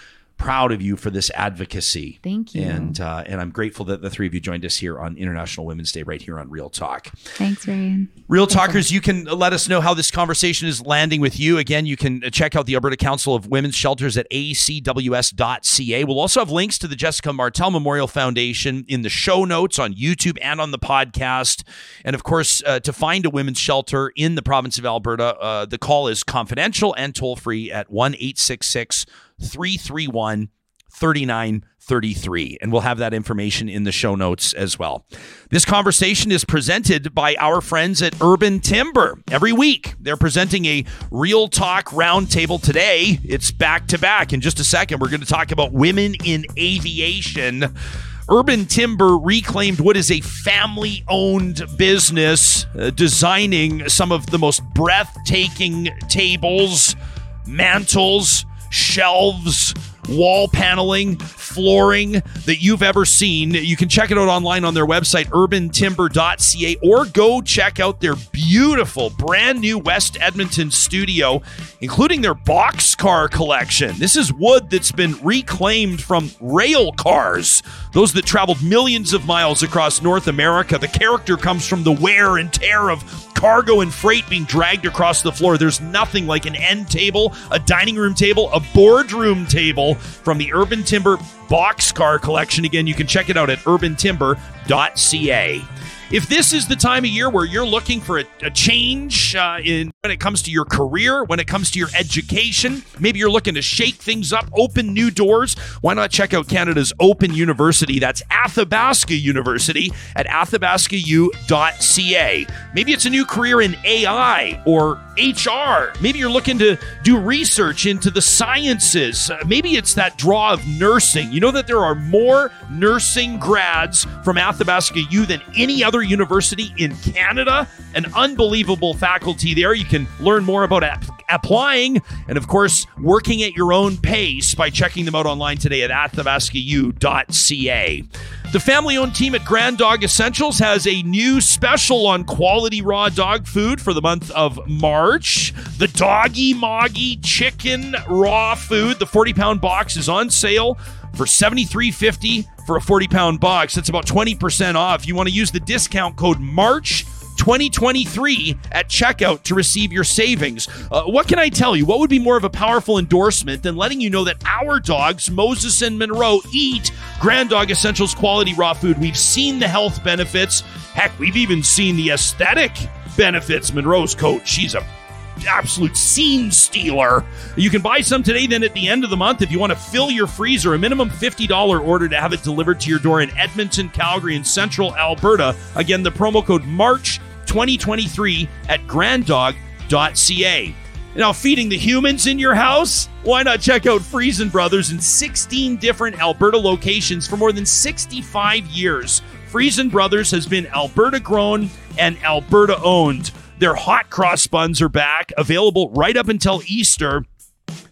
proud of you for this advocacy. Thank you. And uh, and I'm grateful that the three of you joined us here on International Women's Day, right here on Real Talk. thanks ryan Real Talkers, you can let us know how this conversation is landing with you. Again, you can check out the Alberta Council of Women's Shelters at acws.ca. We'll also have links to the Jessica Martel Memorial Foundation in the show notes on YouTube and on the podcast. And of course, uh, to find a women's shelter in the province of Alberta, uh, the call is confidential and toll free at 1 866 331 3933. And we'll have that information in the show notes as well. This conversation is presented by our friends at Urban Timber. Every week, they're presenting a real talk roundtable. Today, it's back to back. In just a second, we're going to talk about women in aviation. Urban Timber reclaimed what is a family owned business, uh, designing some of the most breathtaking tables, mantles, shelves, wall paneling, flooring that you've ever seen. You can check it out online on their website, urbantimber.ca, or go check out their beautiful brand new West Edmonton studio, including their boxcar collection. This is wood that's been reclaimed from rail cars, those that traveled millions of miles across North America. The character comes from the wear and tear of cargo and freight being dragged across the floor. There's nothing like an end table, a dining room table, a boardroom table from the Urban Timber Boxcar Collection. Again, you can check it out at urbantimber.ca. If this is the time of year where you're looking for a, a change uh, in when it comes to your career, when it comes to your education, maybe you're looking to shake things up, open new doors, why not check out Canada's Open University? That's Athabasca University at athabascau.ca. Maybe it's a new career in AI or HR. Maybe you're looking to do research into the sciences. Uh, maybe it's that draw of nursing. You know that there are more nursing grads from Athabasca U than any other university in Canada. An unbelievable faculty there. You can learn more about ap- applying and, of course, working at your own pace by checking them out online today at athabascau.ca. The family owned team at Grand Dog Essentials has a new special on quality raw dog food for the month of March. The Doggy Moggy Chicken Raw Food, the 40 pound box, is on sale for $73.50 for a 40 pound box. That's about 20% off. You want to use the discount code MARCH. 2023 at checkout to receive your savings. Uh, what can I tell you? What would be more of a powerful endorsement than letting you know that our dogs, Moses and Monroe, eat Grand Dog Essentials quality raw food? We've seen the health benefits. Heck, we've even seen the aesthetic benefits. Monroe's coat, she's a absolute scene stealer. You can buy some today, then at the end of the month, if you want to fill your freezer, a minimum $50 order to have it delivered to your door in Edmonton, Calgary, and Central Alberta. Again, the promo code MARCH 2023 at granddog.ca. Now, feeding the humans in your house? Why not check out Freson Brothers in 16 different Alberta locations for more than 65 years? Freson Brothers has been Alberta grown and Alberta owned. Their hot cross buns are back, available right up until Easter.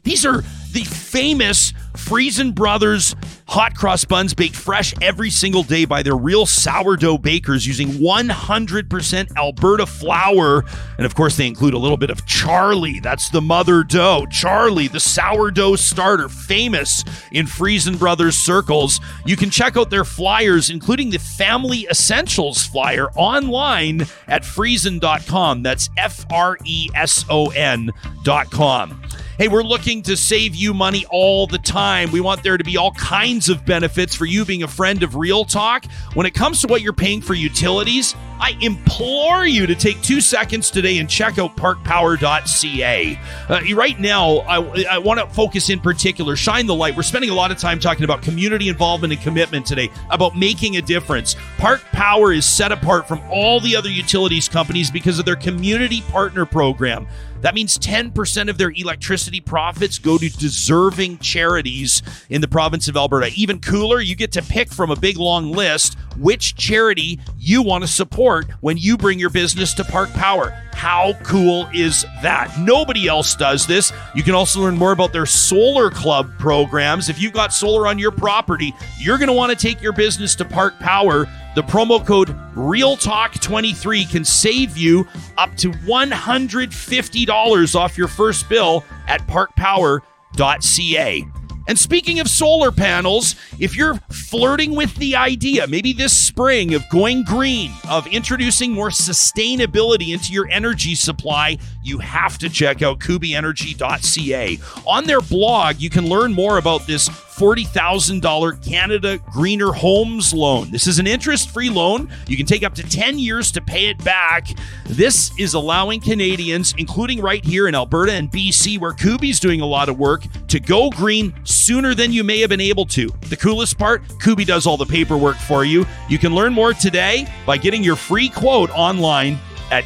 These are the famous Freson Brothers hot cross buns baked fresh every single day by their real sourdough bakers using 100% Alberta flour. And of course, they include a little bit of Charlie. That's the mother dough. Charlie, the sourdough starter, famous in Freson Brothers circles. You can check out their flyers, including the Family Essentials flyer, online at freson.com. That's F R E S O N.com. Hey, we're looking to save you money all the time. We want there to be all kinds of benefits for you being a friend of Real Talk. When it comes to what you're paying for utilities, I implore you to take two seconds today and check out parkpower.ca. Uh, right now, I, I want to focus in particular, shine the light. We're spending a lot of time talking about community involvement and commitment today, about making a difference. Park Power is set apart from all the other utilities companies because of their community partner program. That means 10% of their electricity profits go to deserving charities in the province of Alberta. Even cooler, you get to pick from a big long list which charity you want to support when you bring your business to Park Power. How cool is that? Nobody else does this. You can also learn more about their Solar Club programs. If you've got solar on your property, you're going to want to take your business to Park Power. The promo code REALTALK23 can save you up to $150 off your first bill at parkpower.ca. And speaking of solar panels, if you're flirting with the idea, maybe this spring, of going green, of introducing more sustainability into your energy supply, you have to check out kubyenergy.ca. On their blog, you can learn more about this $40,000 Canada Greener Homes loan. This is an interest free loan. You can take up to 10 years to pay it back. This is allowing Canadians, including right here in Alberta and BC, where Kuby's doing a lot of work, to go green sooner than you may have been able to. The coolest part Kuby does all the paperwork for you. You can learn more today by getting your free quote online at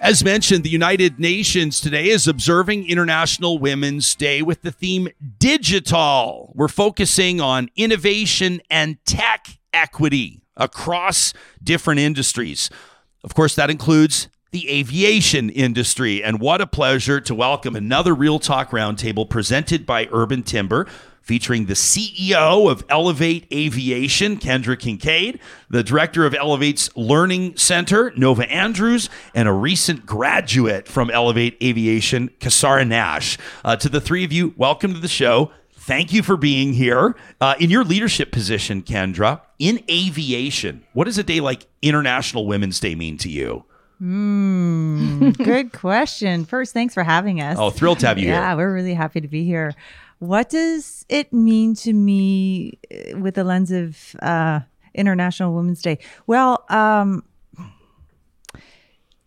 As mentioned, the United Nations today is observing International Women's Day with the theme Digital. We're focusing on innovation and tech equity across different industries. Of course, that includes the aviation industry. And what a pleasure to welcome another Real Talk Roundtable presented by Urban Timber featuring the CEO of Elevate Aviation, Kendra Kincaide, the director of Elevate's Learning Center, Nova Andrews, and a recent graduate from Elevate Aviation, Cassara Nash. Uh, to the three of you, welcome to the show. Thank you for being here. Uh, in your leadership position, Kendra, in aviation, what does a day like International Women's Day mean to you? Mm, <laughs> good question. First, thanks for having us. Oh, thrilled to have you yeah, here. Yeah, we're really happy to be here. What does it mean to me uh, with the lens of uh, International Women's Day? Well, um,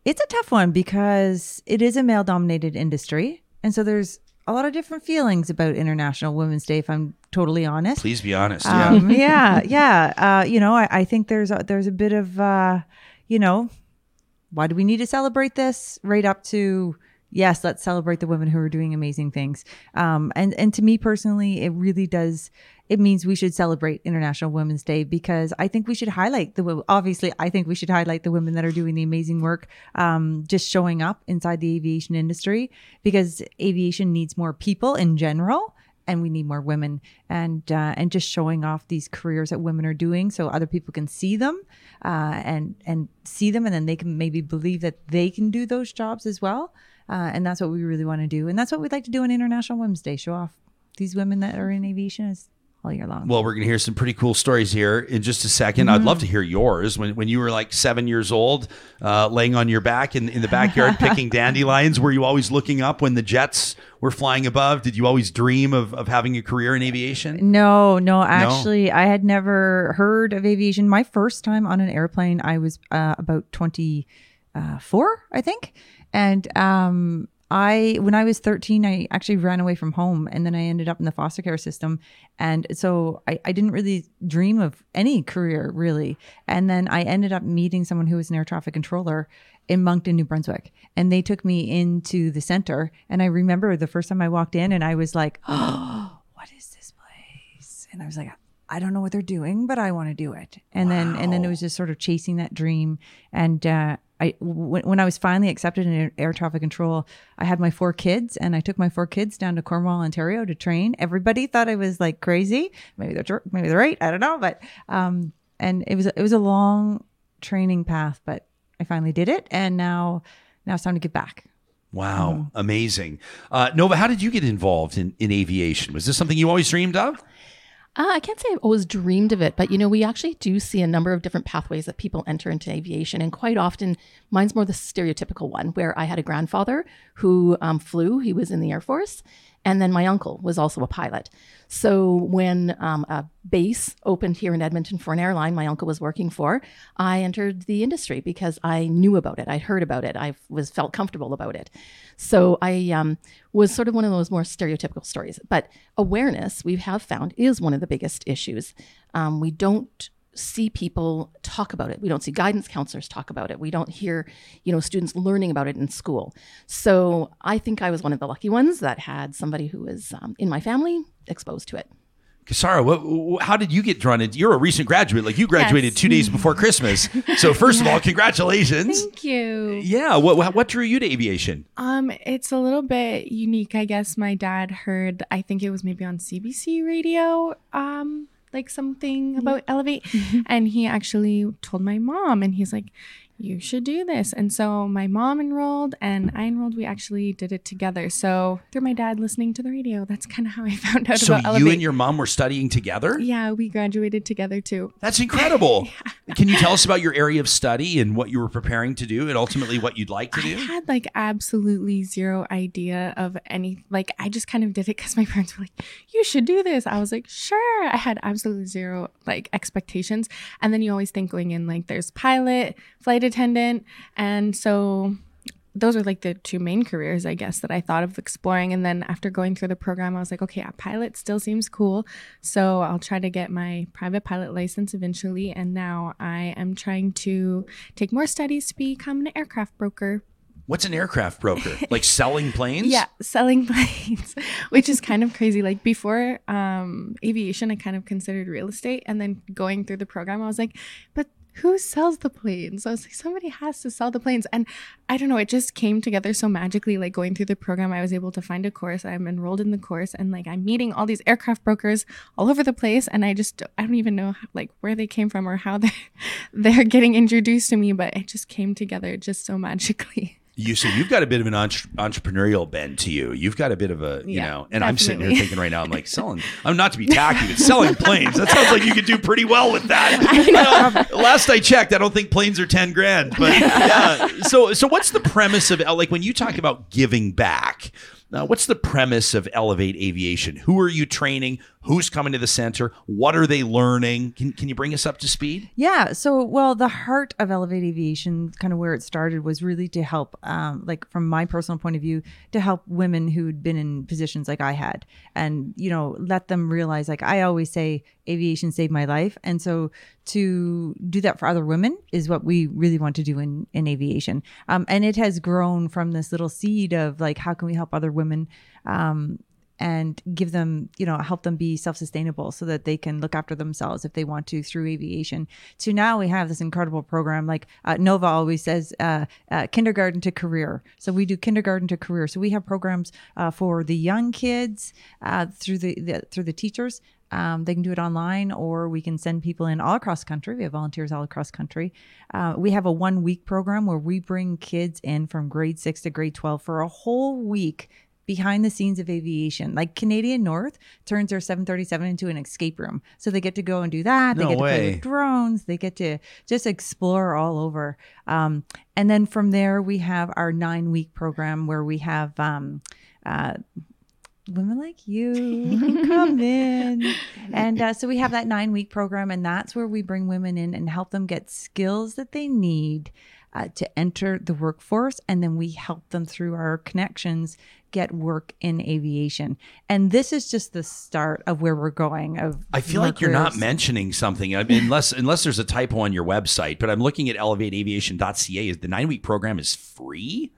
it's a tough one because it is a male dominated industry. And so there's a lot of different feelings about International Women's Day, if I'm totally honest. Please be honest. Um, yeah, <laughs> yeah. Uh, you know, I, I think there's a, there's a bit of, uh, you know, why do we need to celebrate this? Right up to yes, let's celebrate the women who are doing amazing things. Um, and and to me personally, it really does. It means we should celebrate International Women's Day because I think we should highlight the. Obviously, I think we should highlight the women that are doing the amazing work, um, just showing up inside the aviation industry because aviation needs more people in general and we need more women. And uh, and just showing off these careers that women are doing so other people can see them uh, and and see them and then they can maybe believe that they can do those jobs as well. Uh, and that's what we really want to do. And that's what we'd like to do on international women's day show off these women that are in aviation as all year long. Well, we're going to hear some pretty cool stories here in just a 2nd i I'd love to hear yours. When, when you were like seven years old, uh, laying on your back in, in the backyard <laughs> picking dandelions, were you always looking up when the jets were flying above? Did you always dream of, of having a career in aviation? No, no, actually, I had never heard of aviation. My first time on an airplane, I was uh, about 24, I think. And um, I, when I was 13, I actually ran away from home and then I ended up in the foster care system. And so I, I didn't really dream of any career really. And then I ended up meeting someone who was an air traffic controller in Moncton, New Brunswick. And they took me into the center. And I remember the first time I walked in and I was like, oh, <gasps> what is this place? And I was like, I don't know what they're doing, but I want to do it. And then, and then it was just sort of chasing that dream. And, uh, I, when, when I was finally accepted in air, traffic control, I had my four kids and I took my four kids down to Cornwall, Ontario to train. Everybody thought I was like crazy. Maybe they're, maybe they're right. I don't know. But, um, and it was, it was a long training path, but I finally did it. And now, now it's time to get back. Wow, amazing. Uh, Nova, how did you get involved in, in aviation? Was this something you always dreamed of? Uh, I can't say I've always dreamed of it, but you know, we actually do see a number of different pathways that people enter into aviation, and quite often, mine's more the stereotypical one, where I had a grandfather who um, flew; he was in the Air Force, and then my uncle was also a pilot. So when um, a base opened here in Edmonton for an airline my uncle was working for, I entered the industry because I knew about it. I'd heard about it. I was felt comfortable about it. So I um, was sort of one of those more stereotypical stories. But awareness, we have found, is one of the biggest issues. Um, we don't see people talk about it. We don't see guidance counselors talk about it. We don't hear, you know, students learning about it in school. So I think I was one of the lucky ones that had somebody who was um, in my family exposed to it. Cassara, what, how did you get drawn into? You're a recent graduate. Like you graduated two days before Christmas. So first of all, <laughs> congratulations. Thank you. Yeah. What, what what drew you to aviation? Um, it's a little bit unique. I guess my dad heard. I think it was maybe on CBC radio. Um, like something mm-hmm. about Elevate, mm-hmm. and he actually told my mom, and he's like, "You should do this." And so my mom enrolled, and I enrolled. We actually did it together. So through my dad listening to the radio, that's kind of how I <laughs> found out So about Elevate. So you and your mom were studying together. yeah, we graduated together too. That's incredible. <laughs> Can you tell us about your area of study and what you were preparing to do, and ultimately what you'd like to do? I had like absolutely zero idea of any like I just kind of did it because my <laughs> parents were like, "You should do this." I was like, "Sure." I had absolutely zero like expectations, and then you always think going in like there's pilot, flight attendant, and so those are like the two main careers I guess that I thought of exploring. And then after going through the program, I was like, okay, a pilot still seems cool, so I'll try to get my private pilot license eventually. And now I am trying to take more studies to become an aircraft broker What's an aircraft broker? <laughs> Like selling planes? Yeah, selling <laughs> planes, which is kind of crazy. Like before um, aviation, I kind of considered real estate, and then going through the program, I was like, but who sells the planes? I was like, somebody has to sell the planes, and I don't know. It just came together so magically. Like going through the program, I was able to find a course. I'm enrolled in the course, and like I'm meeting all these aircraft brokers all over the place, and I just I don't even know like where they came from or how <laughs> they're, they're getting introduced to me, but it just came together just so magically. You so you've got a bit of an entre- entrepreneurial bend to you. You've got a bit of a you Yeah, know, and I'm sitting here thinking right now, I'm like selling. I'm not to be tacky, but selling planes. That sounds like you could do pretty well with that. <laughs> Well, last I checked, I don't think planes are ten grand. But <laughs> yeah. So so what's the premise of like when you talk about giving back? Uh, what's the premise of Elevate Aviation? Who are you training? Who's coming to the center? What are they learning? Can, can you bring us up to speed? Yeah. So, well, the heart of Elevate Aviation, kind of where it started, was really to help, um, like from my personal point of view, to help women who'd been in positions like I had, and you know, let them realize, like I always say, aviation saved my life, and so to do that for other women is what we really want to do in in aviation. Um, and it has grown from this little seed of like, how can we help other women? Um, and give them, you know, help them be self sustainable so that they can look after themselves if they want to through aviation. So now we have this incredible program. Like uh, Nova always says, uh, uh, kindergarten to career. So we do kindergarten to career. So we have programs uh, for the young kids uh, through the, the through the teachers. Um, they can do it online, or we can send people in all across the country. We have volunteers all across country. Uh, we have a one week program where we bring kids in from grade six to grade twelve for a whole week behind the scenes of aviation. Like Canadian North turns their 737 into an escape room. So they get to go and do that. They No get to play way. with drones. They get to just explore all over. Um, and then from there, we have our nine week program where we have um, uh, women like you <laughs> come in. And uh, so we have that nine week program, and that's where we bring women in and help them get skills that they need. Uh, to enter the workforce, and then we help them through our connections get work in aviation. And this is just the start of where we're going. Of I feel like you're not mentioning something I mean, unless unless there's a typo on your website. But I'm looking at elevateaviation.ca. Is the nine week program is free?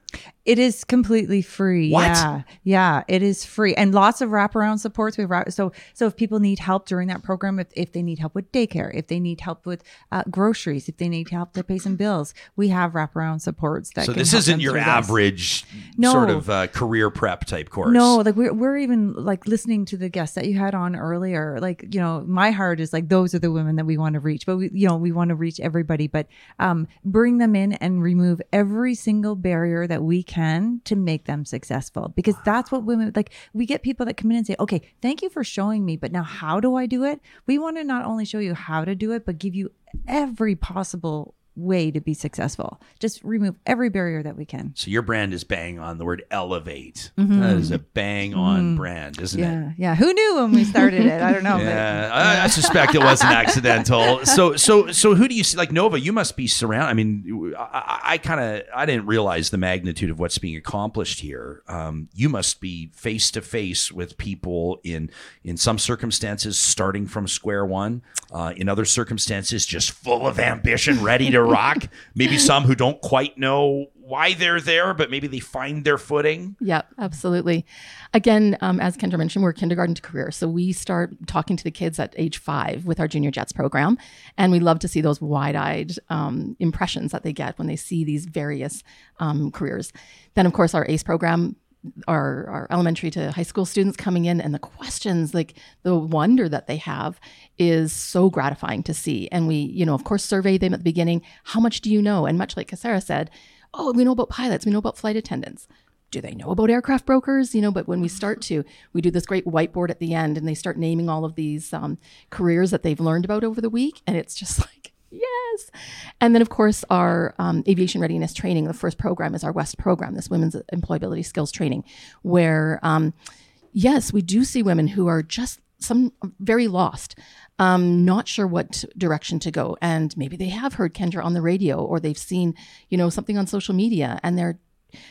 It is completely free. What? Yeah, yeah, it is free, and lots of wraparound supports. We so so if people need help during that program, if, if they need help with daycare, if they need help with uh, groceries, if they need help to pay some bills, we have wraparound supports. That so this isn't your average No. sort of uh, career prep type course. No, like we're we're even like listening to the guests that you had on earlier. Like you know, my heart is like those are the women that we want to reach, but we you know we want to reach everybody. But um, bring them in and remove every single barrier that we can to make them successful because that's what women like. We get people that come in and say, "Okay, thank you for showing me, but now how do I do it?" We want to not only show you how to do it, but give you every possible way to be successful. Just remove every barrier that we can. So your brand is bang on the word elevate. That is a bang on brand, isn't it? Mm-hmm. Yeah, yeah. Who knew when we started it? I don't know. but- Yeah, I, I suspect it wasn't accidental. <laughs> So, so, so, who do you see? Like Nova, you must be surrounded. I mean, I, I, I kind of, I didn't realize the magnitude of what's being accomplished here. Um, you must be face to face with people in, in some circumstances, starting from square one. Uh, in other circumstances, just full of ambition, ready to rock. <laughs> Maybe some who don't quite know why they're there, but maybe they find their footing. Yep, absolutely. Again, um, as Kendra mentioned, we're kindergarten to career. So we start talking to the kids at age five with our Junior Jets program. And we love to see those wide eyed um, impressions that they get when they see these various um, careers. Then, of course, our ACE program. Our, our elementary to high school students coming in and the questions like the wonder that they have is so gratifying to see. And we you know of course survey them at the beginning. How much do you know? And much like Sarah said oh we know about pilots. We know about flight attendants. Do they know about aircraft brokers? You know but when we start to we do this great whiteboard at the end and they start naming all of these um, careers that they've learned about over the week and it's just <laughs> like yes. And then of course our um, aviation readiness training the first program is our west program this women's employability skills training where um, yes we do see women who are just some very lost um, not sure what direction to go. And maybe they have heard kendra on the radio or they've seen you know something on social media and they're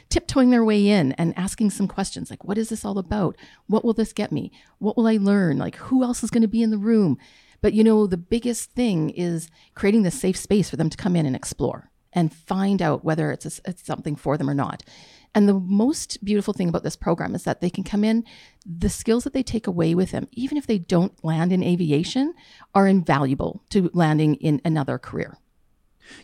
tiptoeing their way in and asking some questions like what is this all about? What will this get me? What will i learn? Like who else is going to be in the room but you know the biggest thing is creating this safe space for them to come in and explore and find out whether it's, a, it's something for them or not and the most beautiful thing about this program is that they can come in, the skills that they take away with them, even if they don't land in aviation, are invaluable to landing in another career.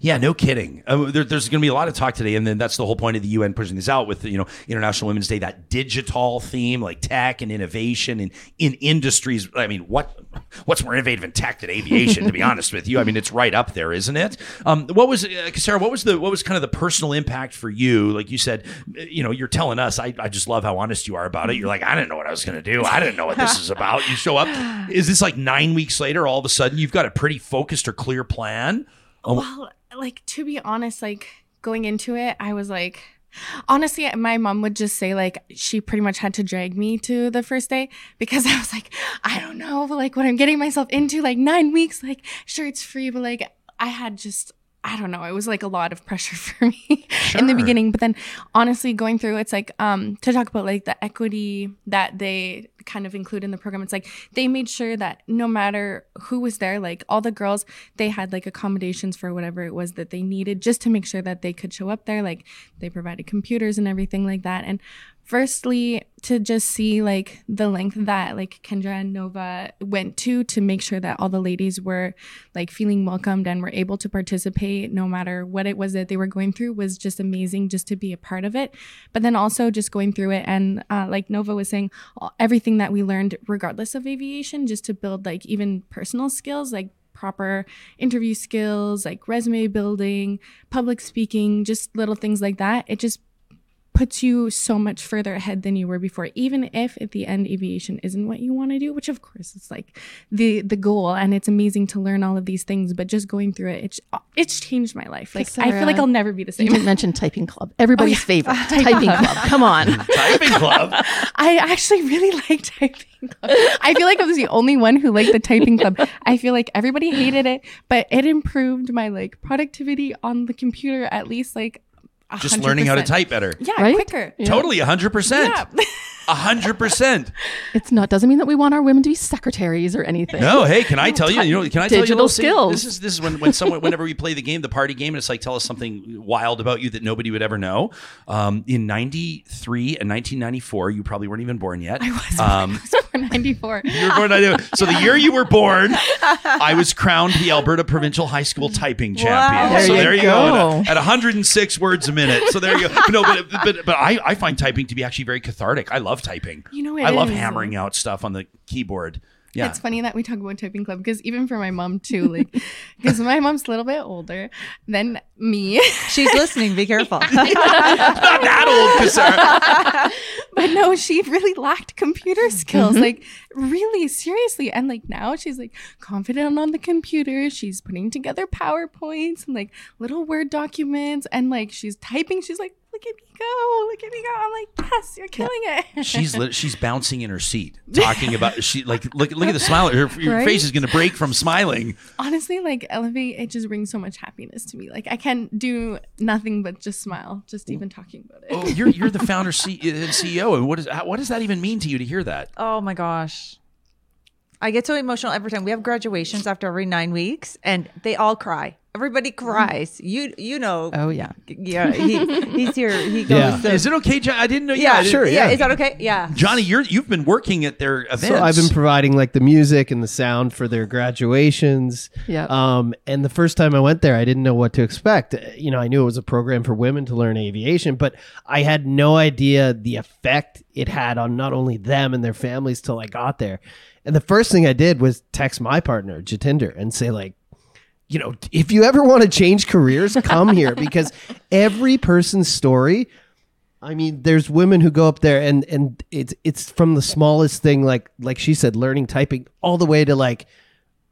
Yeah, no kidding. Uh, there, there's going to be a lot of talk today, and then that's the whole point of the UN pushing this out with you know International Women's Day, that digital theme, like tech and innovation, and in industries. I mean, what what's more innovative in tech than aviation? to be <laughs> honest with you, I mean, it's right up there, isn't it? Um, what was uh, Sarah? What was the what was kind of the personal impact for you? Like you said, uh, you know, you're telling us. I, I just love how honest you are about it. You're like, I didn't know what I was going to do. I didn't know what this is <laughs> about. You show up. Is this like nine weeks later? All of a sudden, you've got a pretty focused or clear plan? Oh, Well, like to be honest, like going into it, I was like, honestly, my mom would just say like she pretty much had to drag me to the first day because <laughs> I was like, I don't know, like what I'm getting myself into, like nine weeks, like sure it's free, but like I had just. I don't know. It was like a lot of pressure <laughs> for me in the beginning, but then honestly going through it's like um to talk about like the equity that they kind of include in the program. It's like they made sure that no matter who was there, like all the girls, they had like accommodations for whatever it was that they needed just to make sure that they could show up there. Like they provided computers and everything like that. And firstly, to just see like the length that like Kendra and Nova went to to make sure that all the ladies were like feeling welcomed and were able to participate no matter what it was that they were going through was just amazing just to be a part of it. But then also just going through it and uh, like Nova was saying, everything that we learned regardless of aviation, just to build like even personal skills like proper interview skills, like resume building, public speaking, just little things like that. It just puts you so much further ahead than you were before even if at the end aviation isn't what you want to do which of course is like the the goal and it's amazing to learn all of these things but just going through it it's it's changed my life like i feel like i'll never be the same You didn't mention typing club. Everybody's oh, yeah. favorite <laughs> typing club. Come on. <laughs> Typing club. <laughs> I actually really like typing club. I feel like I was the only one who liked the typing club. I feel like everybody hated it, but it improved my like productivity on the computer at least like Just learning how to type better. Yeah, Right? quicker. Totally, hundred percent. <laughs> Yeah. hundred percent. It's not doesn't mean that we want our women to be secretaries or anything. No, hey, can I tell you? You know, can I tell you a Digital little skills. This is this is when when someone whenever we play the game, the party game, and it's like tell us something wild about you that nobody would ever know. Um, in '93 and 1994, you probably weren't even born yet. I was Um, born 94. <laughs> you were born. I knew. So the year you were born, <laughs> I was crowned the Alberta Provincial High School Typing Champion. There so you there you go. go. At, at 106 words a minute. So there you go. No, but but, but I, I find typing to be actually very cathartic. I love typing. You know, it I love is. hammering out stuff on the keyboard. Yeah. It's funny that we talk about typing club because even for my mom too, like, <laughs> because my mom's a little bit older than me. She's listening. Be careful. <laughs> Not that old, Cassara. <laughs> but no, she really lacked computer skills, Mm-hmm. like really seriously. And like now she's like confident on the computer. She's putting together PowerPoints and like little Word documents and like she's typing. She's like, look at me go, look at me go. I'm like, yes, you're killing it. <laughs> She's lit- she's bouncing in her seat, talking about she like look look at the smile. Her, her Right? face is going to break from smiling. Honestly, like Elevate, it just brings so much happiness to me. Like I can do nothing but just smile, just even talking about it. Oh, you're you're the founder C- uh, and CEO, and what does how- what does that even mean to you to hear that? Oh my gosh. I get so emotional every time. We have graduations after every nine weeks and they all cry. Everybody cries. You you know. Oh yeah. Yeah, he, <laughs> he's here. He goes. Yeah. to- Is it okay, John? I didn't know. yeah, I didn't- sure, Yeah. yeah. Is that okay? Yeah. Johnny, you're you've been working at their events. So I've been providing like the music and the sound for their graduations. Yeah. Um, and the first time I went there, I didn't know what to expect. Uh, You know, I knew it was a program for women to learn aviation, but I had no idea the effect it had on not only them and their families till I got there. And the first thing I did was text my partner, Jatinder, and say like, you know, if you ever want to change careers, come here because every person's story I mean, there's women who go up there and and it's it's from the smallest thing like like she said learning typing all the way to like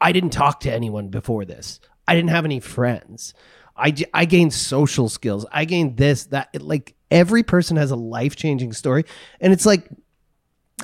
I didn't talk to anyone before this. I didn't have any friends. I I gained social skills. I gained this that it, like every person has a life-changing story and it's like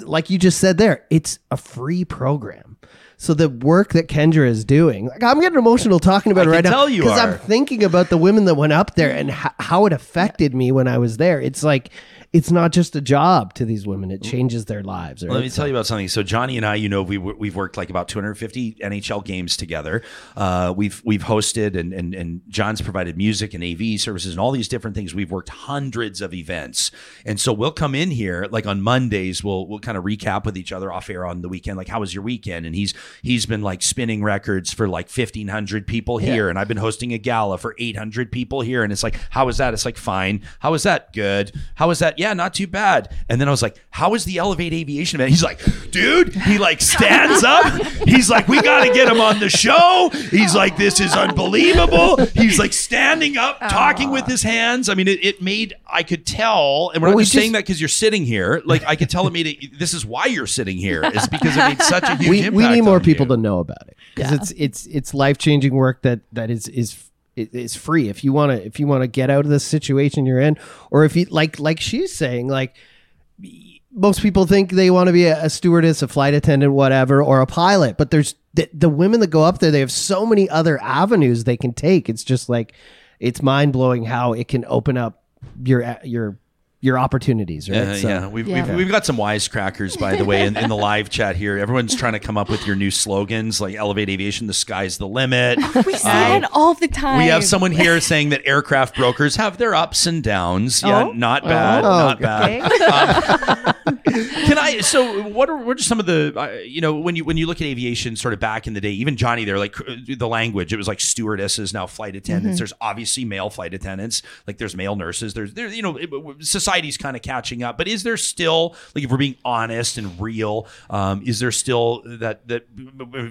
like you just said there, it's a free program. So the work that Kendra is doing, like I'm getting emotional talking about I it right now because. I'm thinking about the women that went up there and ho- how it affected me when I was there. It's like it's not just a job to these women; it changes their lives. Let me tell you about something. So Johnny and I, you know, we we've worked like about 250 NHL games together. Uh, we've we've hosted and and and John's provided music and AV services and all these different things. We've worked hundreds of events, and so we'll come in here like on Mondays. We'll we'll kind of recap with each other off air on the weekend. Like, how was your weekend? And he's he's been like spinning records for like 1,500 people here, and I've been hosting a gala for 800 people here. And it's like, how was that? It's like fine. How was that? Good. How was that? Yeah, not too bad. And then I was like, how is the Elevate Aviation event? He's like, dude, he like stands up. He's like, we got to get him on the show. He's like, this is unbelievable. He's like standing up, talking with his hands. I mean, it, it made, I could tell, and we're Well, not we just saying that because you're sitting here. Like, I could tell it made it, this is why you're sitting here, is because it made such a <laughs> huge we, impact. we need more on people you. to know about it because it's it's it's life changing work that that is is is free. If you want to if you want to get out of the situation you're in or if you like like she's saying like most people think they want to be a, a stewardess a flight attendant whatever or a pilot but there's the, the women that go up there they have so many other avenues they can take. It's just like it's mind-blowing how it can open up your your your opportunities right Yeah, So- yeah. We've, Yeah. We've, we've got some wisecrackers, by the way, in, in the live chat here. Everyone's trying to come up with your new slogans like Elevate Aviation, the sky's the limit. <laughs> We say it all the time. We have someone <laughs> here saying that aircraft brokers have their ups and downs. Yeah, Oh. not bad, Oh, not okay. bad. Um, can I? So, what are what are some of the uh, you know when you when you look at aviation, sort of back in the day, even Johnny there, like uh, the language, it was like stewardesses now flight attendants. There's obviously male flight attendants, like there's male nurses. There's there you know it- society's kind of catching up, but is there still like if we're being honest and real, um, is there still that that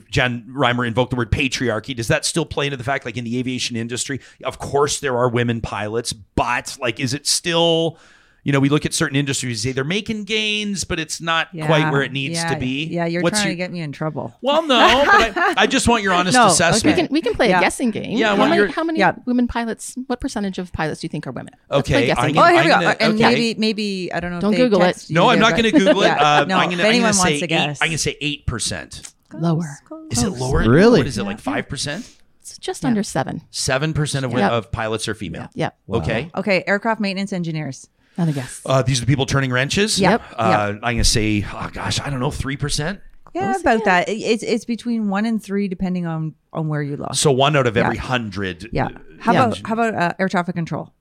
Jen Reimer invoked the word patriarchy? Does that still play into the fact like in the aviation industry? Of course, there are women pilots, but like, is it still You know, we look at certain industries, say they're making gains, but it's not Yeah, quite where it needs yeah, to be. Yeah, you're What's trying your- to get me in trouble. Well, no, but I, I just want your <laughs> honest No, assessment. We can we can play Yeah. a guessing game. Yeah, how many, your- how many Yeah. women pilots? What percentage of pilots do you think are women? Let's play Okay, guessing I'm game. Oh, gonna- here we go. I'm gonna- and okay. maybe, maybe I don't know. Don't if they Google it. No, I'm not going to Google it. Uh, no, I'm going if to anyone say wants to eight, guess, I'm going to say eight percent. Lower. Is it lower? Really? What is it like five percent? It's just under seven. Seven percent of, Yeah. of pilots are female. Yeah. Okay. okay, aircraft maintenance engineers. Another guess. Uh, these are the people turning wrenches. Yep. Uh, I'm going to say, oh gosh, I don't know, three percent. Yeah, about that. It's it's between one and three, depending on on where you look. So one out of every Yeah. hundred. Yeah. How Yeah. about how about uh, air traffic control?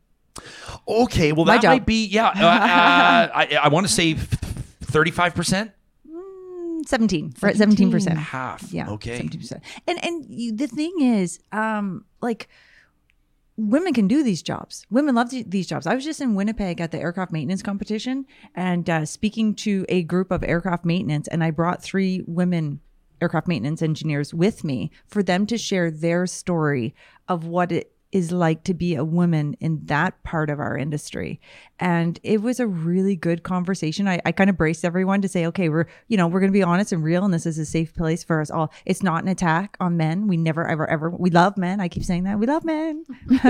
Okay. Well, My that job. might be. Yeah. Uh, uh, I, I want to say thirty-five percent. Seventeen. We're at seventeen percent. Half. Yeah. Okay. Seventeen percent. And and you, the thing is, um, like women can do these jobs. Women love these jobs. I was just in Winnipeg at the aircraft maintenance competition and uh, speaking to a group of aircraft maintenance, and I brought three women aircraft maintenance engineers with me for them to share their story of what it is like to be a woman in that part of our industry. And it was a really good conversation. I, I kind of braced everyone to say, okay, we're, you know, we're going to be honest and real, and this is a safe place for us all. It's not an attack on men. We never, ever, ever, we love men. I keep saying that. We love men. <laughs>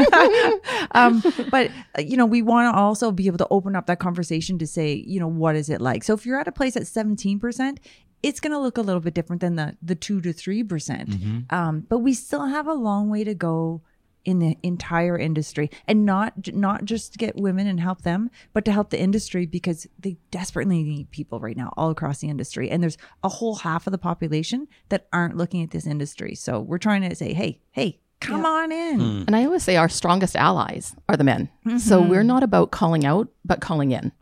um, but, uh, you know, we want to also be able to open up that conversation to say, you know, what is it like? So if you're at a place at 17%, it's going to look a little bit different than the the two to three percent. Um, but we still have a long way to go in the entire industry, and not not just to get women and help them, but to help the industry because they desperately need people right now all across the industry. And there's a whole half of the population that aren't looking at this industry. So we're trying to say, hey, hey, come on in. And I always say our strongest allies are the men. So Mm-hmm. we're not about calling out, but calling in.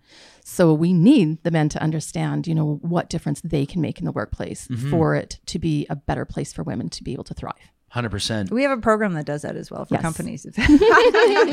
So we need the men to understand, you know, what difference they can make in the workplace Mm-hmm. for it to be a better place for women to be able to thrive. Hundred percent. We have a program that does that as well for Yes. companies. <laughs> Is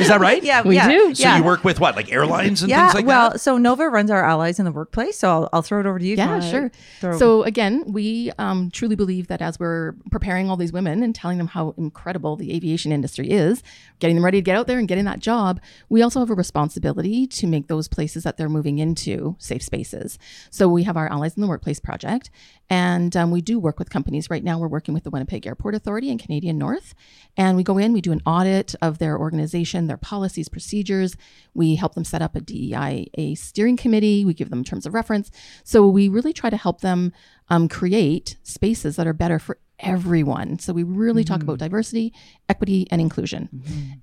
that right? yeah, We yeah, do. So yeah. you work with what, like airlines and yeah, things like well, that? Well, so Nova runs our allies in the workplace. So I'll, I'll throw it over to you. Yeah, sure. throw- So again, we um, truly believe that as we're preparing all these women and telling them how incredible the aviation industry is, getting them ready to get out there and getting that job, we also have a responsibility to make those places that they're moving into safe spaces. So we have our Allies in the Workplace project, and um, we do work with companies. Right now, we're working with the Winnipeg Airport Authority and Canadian North, and we go in, we do an audit of their organization, their policies, procedures. We help them set up a DEIA steering committee. We give them terms of reference. So we really try to help them um, create spaces that are better for everyone. So we really talk about diversity, equity, and inclusion.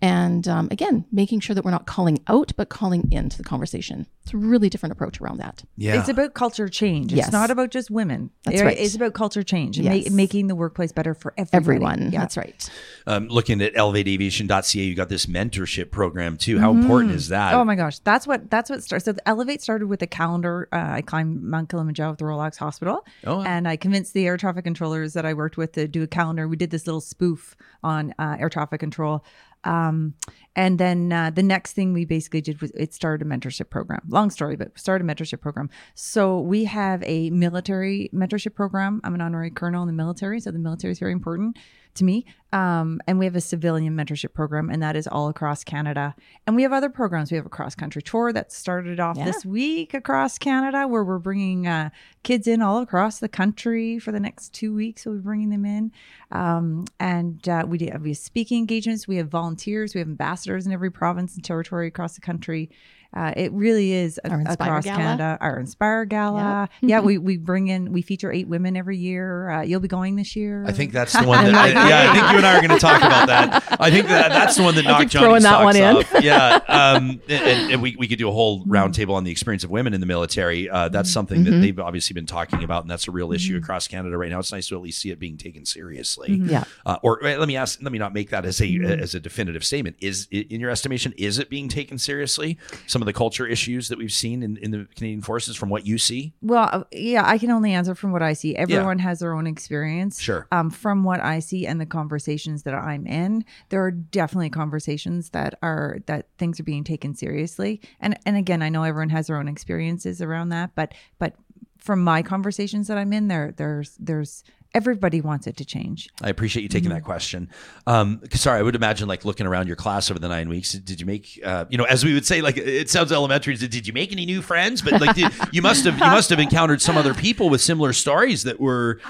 And um, again, making sure that we're not calling out, but calling into the conversation. It's a really different approach around that. Yeah. It's about culture change. Yes. It's not about just women. That's It- right. It's about culture change and Yes. ma- making the workplace better for everybody. Everyone. Yeah. That's right. um, looking at elevateaviation.ca, you got this mentorship program too. How important is that? Oh my gosh, that's what that's what starts. So the Elevate started with a calendar. Uh, I climbed Mount Kilimanjaro with the Royal Alex Hospital, Oh, wow. and I convinced the air traffic controllers that I worked with to do a calendar. We did this little spoof on uh, air traffic control. Um, and then uh, the next thing we basically did was it started a mentorship program. Long story, but started a mentorship program. So we have a military mentorship program. I'm an honorary colonel in the military, so the military is very important to me. Um, and we have a civilian mentorship program, and that is all across Canada. And we have other programs. We have a cross country tour that started off Yeah. this week across Canada, where we're bringing uh, kids in all across the country for the next two weeks. We'll be bringing them in. Um, and uh, we, do, we have speaking engagements, we have volunteers, we have ambassadors in every province and territory across the country. Uh, it really is a- across Gala. Canada. Our Inspire Gala. Yeah, we, <laughs> we bring in, we feature eight women every year. Uh, you'll be going this year. I think that's <laughs> the one that. yeah, I think you and I are going to talk about that. I think that that's the one that I knocked keep Johnny throwing that socks one in. off. <laughs> Yeah, um, and, and we, we could do a whole roundtable on the experience of women in the military. Uh, that's something that they've obviously been talking about, and that's a real issue across Canada right now. It's nice to at least see it being taken seriously. Yeah. Uh, or let me ask. Let me not make that as a as a definitive statement. Is in your estimation, is it being taken seriously? Some of the culture issues that we've seen in, in the Canadian forces, from what you see. Well, uh, yeah, I can only answer from what I see. Everyone has their own experience. Sure. Um, from what I see and the conversations that I'm in, there are definitely conversations that are that things are being taken seriously. And and again, I know everyone has their own experiences around that, but but from my conversations that I'm in, there there's there's everybody wants it to change. I appreciate you taking Mm-hmm. that question. Um, sorry, I would imagine like looking around your class over the nine weeks. Did you make, uh, you know, as we would say, like it sounds elementary. Did, did you make any new friends? But like, did, you must have, you must have encountered some other people with similar stories that were.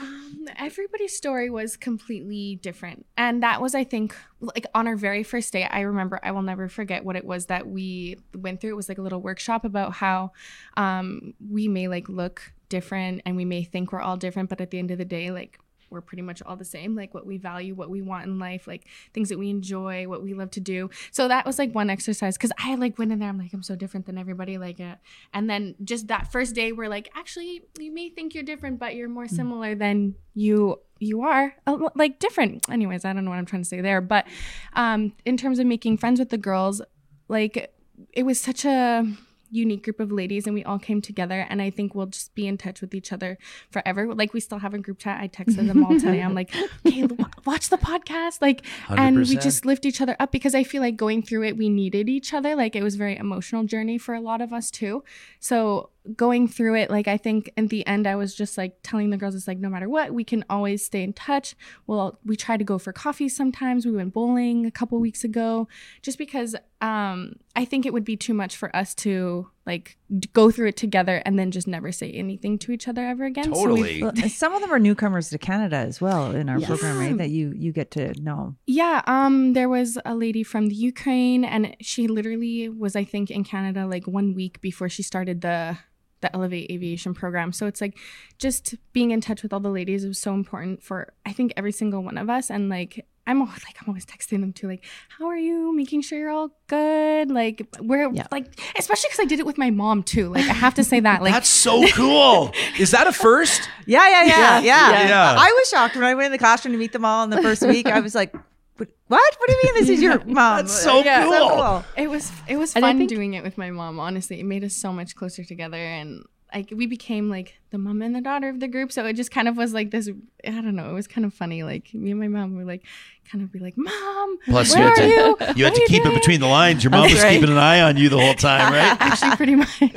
everybody's story was completely different and that was i think like on our very first day i remember i will never forget what it was that we went through it was like a little workshop about how um, we may like look different and we may think we're all different but at the end of the day like we're pretty much all the same. Like what we value what we want in life like things that we enjoy what we love to do. So that was like one exercise because i like went in there i'm like i'm so different than everybody like uh, and then just that first day we're like actually you may think you're different but you're more similar than you you are. Like different. Anyways i don't know what i'm trying to say there but um in terms of making friends with the girls like it was such a unique group of ladies and we all came together and i think we'll just be in touch with each other forever. Like we still have a group chat. I texted them all today. I'm like <laughs> okay w- watch the podcast. Like and we just lift each other up because i feel like going through it we needed each other. Like it was a very emotional journey for a lot of us too. So going through it like i think in the end i was just like telling the girls it's like no matter what we can always stay in touch well we try to go for coffee sometimes we went bowling a couple weeks ago just because um i think it would be too much for us to like go through it together and then just never say anything to each other ever again So Totally. Well, some of them are newcomers to Canada as well in our Yes. program, right? That you you get to know. Yeah, um there was a lady from the Ukraine and she literally was I think in Canada like 1 week before she started the the Elevate Aviation program. So it's like just being in touch with all the ladies was so important for I think every single one of us and like I'm always like I'm always texting them too like how are you making sure you're all good like we're Yeah. like especially cuz I did it with my mom too like I have to say that like That's so cool. Is that a first? <laughs> Yeah, yeah, yeah, yeah. Yeah. I was shocked when I went in the classroom to meet them all in the first week. I was like, "What? What, what do you mean this is your <laughs> mom?" That's so Yeah, cool. It was it was fun think- doing it with my mom. Honestly, it made us so much closer together, and like we became like the mom and the daughter of the group. So it just kind of was like this. I don't know. It was kind of funny. Like me and my mom were like, kind of be like, "Mom, Plus, where you had are to, you? you had to you keep it between the lines. Your mom That's was right. keeping an eye on you the whole time, right? <laughs> Actually, pretty much. <laughs>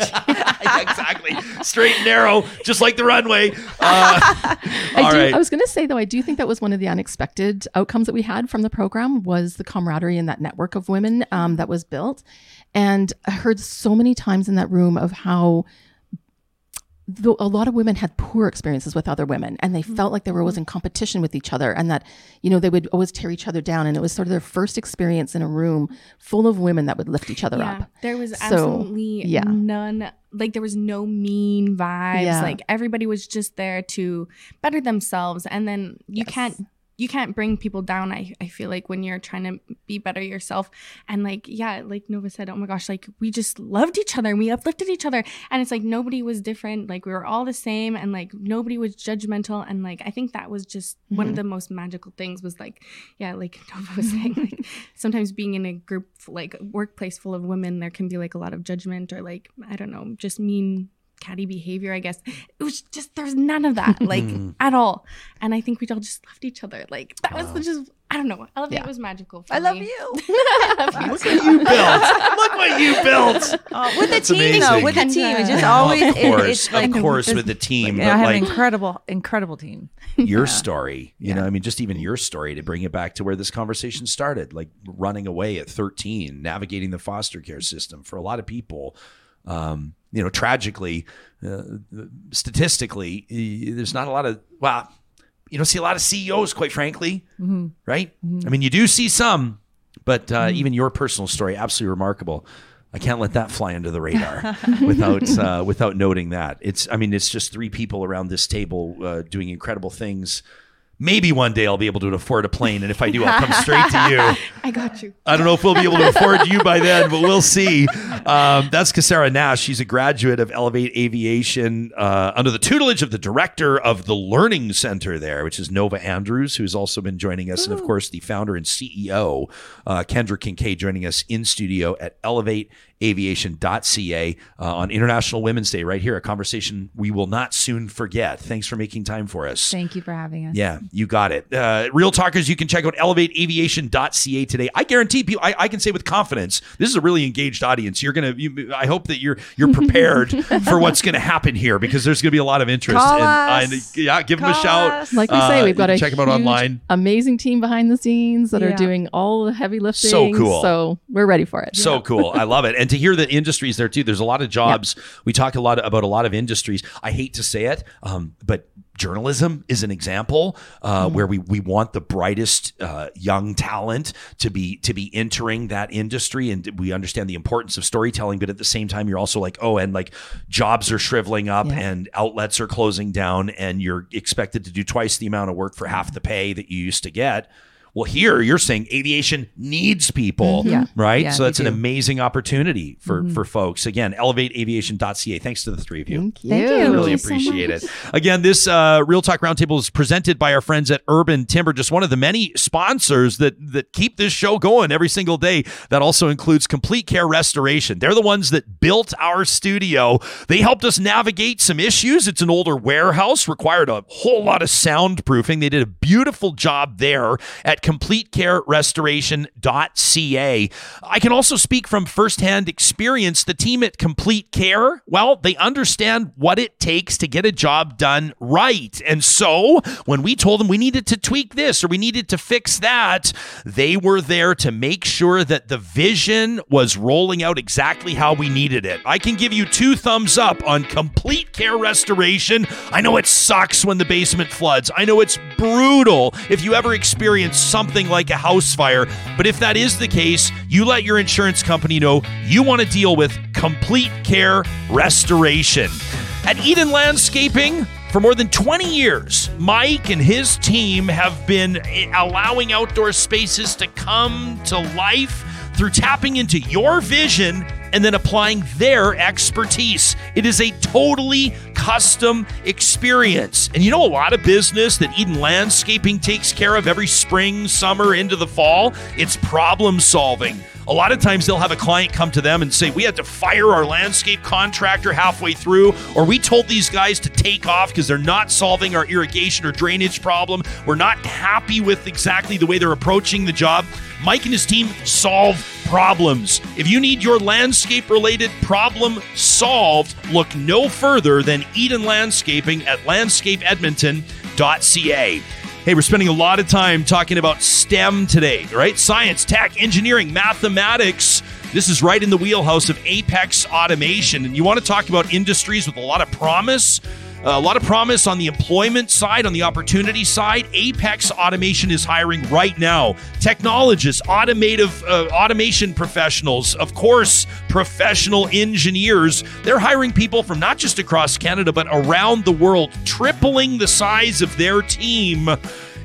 Yeah, exactly. Straight and narrow, just like the runway. Uh, <laughs> I, all do, right. I was going to say though, I do think that was one of the unexpected outcomes that we had from the program was the camaraderie and that network of women um, that was built. And I heard so many times in that room of how the, a lot of women had poor experiences with other women and they mm-hmm. felt like they were always mm-hmm. in competition with each other and that you know they would always tear each other down and it was sort of their first experience in a room full of women that would lift each other yeah, up there was So, absolutely yeah. none. Like there was no mean vibes. Yeah. Like everybody was just there to better themselves, and then you Yes. can't you can't bring people down. I I feel like when you're trying to be better yourself, and like yeah, like Nova said, oh my gosh, like we just loved each other and we uplifted each other, and it's like nobody was different. Like we were all the same, and like nobody was judgmental, and like I think that was just one of mm-hmm. the most magical things was like yeah, like <laughs> Nova was saying, like sometimes being in a group like workplace full of women, there can be like a lot of judgment or like I don't know, just mean catty behavior. I guess it was just there's none of that like at all, and I think we all just loved each other. Like that was the just I don't know. Elevate Yeah. was magical. For I love me. you. <laughs> <laughs> Look what you built. Look what you built. Uh, with the team, amazing. though, with the team, it's just Yeah. always of it- course, it's like of course, with the team, I but have like an incredible, incredible team. your story, you know, I mean, just even your story to bring it back to where this conversation started, like running away at 13, navigating the foster care system for a lot of people. Um, you know, tragically, uh, statistically, there's not a lot of, well, you don't see a lot of CEOs, quite frankly, right? I mean, you do see some, but uh, even your personal story, absolutely remarkable. I can't let that fly under the radar <laughs> without uh, without noting that. It's, I mean, it's just three people around this table uh, doing incredible things. Maybe one day I'll be able to afford a plane, and if I do, I'll come <laughs> straight to you. I got you. I don't know if we'll be able to afford you by then, but we'll see. Um, that's Cassara Nash. She's a graduate of Elevate Aviation uh, under the tutelage of the director of the Learning Center there, which is Nova Andrews, who's also been joining us, and of course, the founder and CEO, uh, Kendra Kincaide, joining us in studio at Elevate elevateaviation.ca uh, on International Women's Day, right here. A conversation we will not soon forget. Thanks for making time for us. Thank you for having us. Yeah, you got it. Uh, Real Talkers, you can check out elevateaviation.ca today. I guarantee people, I, I can say with confidence, this is a really engaged audience. You're gonna, you, I hope that you're you're prepared <laughs> for what's gonna happen here because there's gonna be a lot of interest. Call and, us. and, yeah, give them a shout. us. Like we Uh, say, we've got a check them out online. amazing team behind the scenes that Yeah. are doing all the heavy lifting. So cool. So we're ready for it. So cool. I love it. And to hear that industries there too, there's a lot of jobs. We talk a lot about a lot of industries. I hate to say it, um, but journalism is an example uh, where we, we want the brightest uh, young talent to be to be entering that industry and we understand the importance of storytelling but at the same time you're also like oh and like jobs are shriveling up Yeah. and outlets are closing down and you're expected to do twice the amount of work for half the pay that you used to get well here you're saying aviation needs people Yeah. right Yeah, so that's an amazing opportunity for for folks again elevateaviation.ca thanks to the three of you Thank you. Thank you. really Thank you so appreciate it. Again, this uh, Real Talk Roundtable is presented by our friends at Urban Timber, just one of the many sponsors that that keep this show going every single day. That also includes Complete Care Restoration. They're the ones that built our studio. They helped us navigate some issues. It's an older warehouse, required a whole lot of soundproofing. They did a beautiful job there at CompleteCareRestoration.ca. I can also speak from firsthand experience. The team at Complete Care, well, they understand what it takes to get a job done right. And so when we told them we needed to tweak this or we needed to fix that, they were there to make sure that the vision was rolling out exactly how we needed it. I can give you two thumbs up on Complete Care Restoration. I know it sucks when the basement floods. I know it's brutal if you ever experience something like a house fire. But if that is the case, you let your insurance company know you want to deal with Complete Care Restoration. At Eden Landscaping, for more than 20 years, Mike and his team have been eh, allowing outdoor spaces to come to life through tapping into your vision and then applying their expertise. It is a totally custom experience. And you know, a lot of business that Eden Landscaping takes care of every spring, summer, into the fall, it's problem solving. A lot of times they'll have a client come to them and say, We had to fire our landscape contractor halfway through, or we told these guys to take off because they're not solving our irrigation or drainage problem. We're not happy with exactly the way they're approaching the job. Mike and his team solve problems. If you need your landscape related problem solved, look no further than Eden Landscaping at landscapeedmonton.ca. Hey, we're spending a lot of time talking about STEM today, right? Science, tech, engineering, mathematics. This is right in the wheelhouse of Apex Automation. And you want to talk about industries with a lot of promise? Uh, a lot of promise on the employment side, on the opportunity side. Apex Automation is hiring right now. Technologists, automative uh, automation professionals, of course, professional engineers. They're hiring people from not just across Canada, but around the world, tripling the size of their team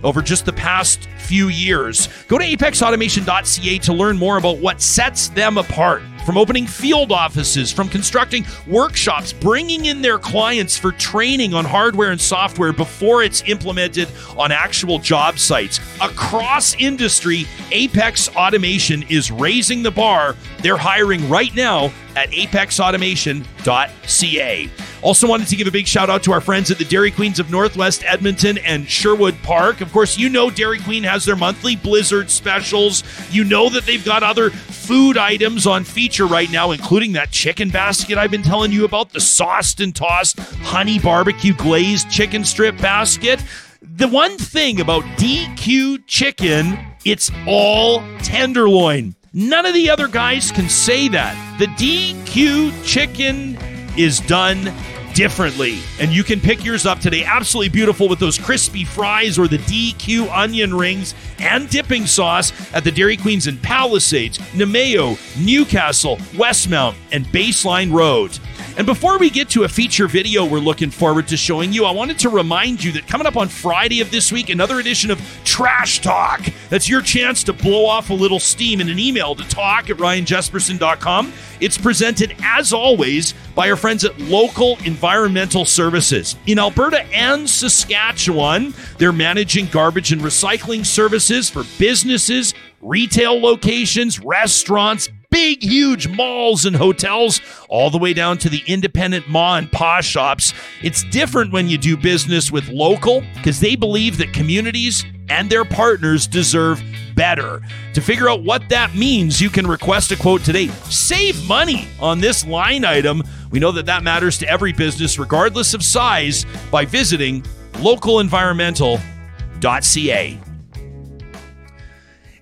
over just the past few years. Go to apexautomation.ca to learn more about what sets them apart. From opening field offices, from constructing workshops, bringing in their clients for training on hardware and software before it's implemented on actual job sites. Across industry, Apex Automation is raising the bar. They're hiring right now at apexautomation.ca. Also, wanted to give a big shout out to our friends at the Dairy Queens of Northwest Edmonton and Sherwood Park. Of course, you know Dairy Queen has their monthly Blizzard specials. You know that they've got other food items on feature right now, including that chicken basket I've been telling you about, the sauced and tossed honey barbecue glazed chicken strip basket. The one thing about DQ chicken, it's all tenderloin. None of the other guys can say that. The DQ chicken is done differently. And you can pick yours up today. Absolutely beautiful with those crispy fries or the DQ onion rings and dipping sauce at the Dairy Queens in Palisades, Namao, Newcastle, Westmount, and Baseline Road. And before we get to a feature video we're looking forward to showing you, I wanted to remind you that coming up on Friday of this week, another edition of Trash Talk. That's your chance to blow off a little steam in an email to talk at ryanjesperson.com. It's presented, as always, by our friends at Local Environmental Services. In Alberta and Saskatchewan, they're managing garbage and recycling services for businesses, retail locations, restaurants, big, huge malls and hotels, all the way down to the independent ma and pa shops. It's different when you do business with local because they believe that communities and their partners deserve better. To figure out what that means, you can request a quote today. Save money on this line item. We know that that matters to every business, regardless of size, by visiting localenvironmental.ca.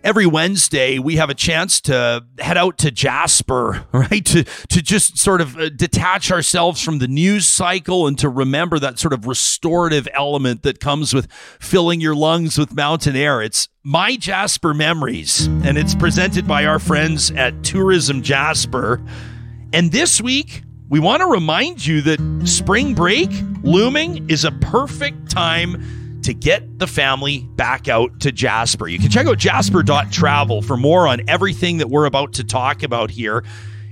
Every Wednesday, we have a chance to head out to Jasper, <laughs> right? To, to just sort of uh, detach ourselves from the news cycle and to remember that sort of restorative element that comes with filling your lungs with mountain air. It's My Jasper Memories, and it's presented by our friends at Tourism Jasper. And this week, we want to remind you that spring break looming is a perfect time to get the family back out to Jasper. You can check out jasper.travel for more on everything that we're about to talk about here,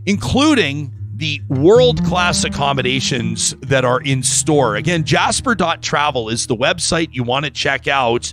including the world class accommodations that are in store. Again, jasper.travel is the website you want to check out.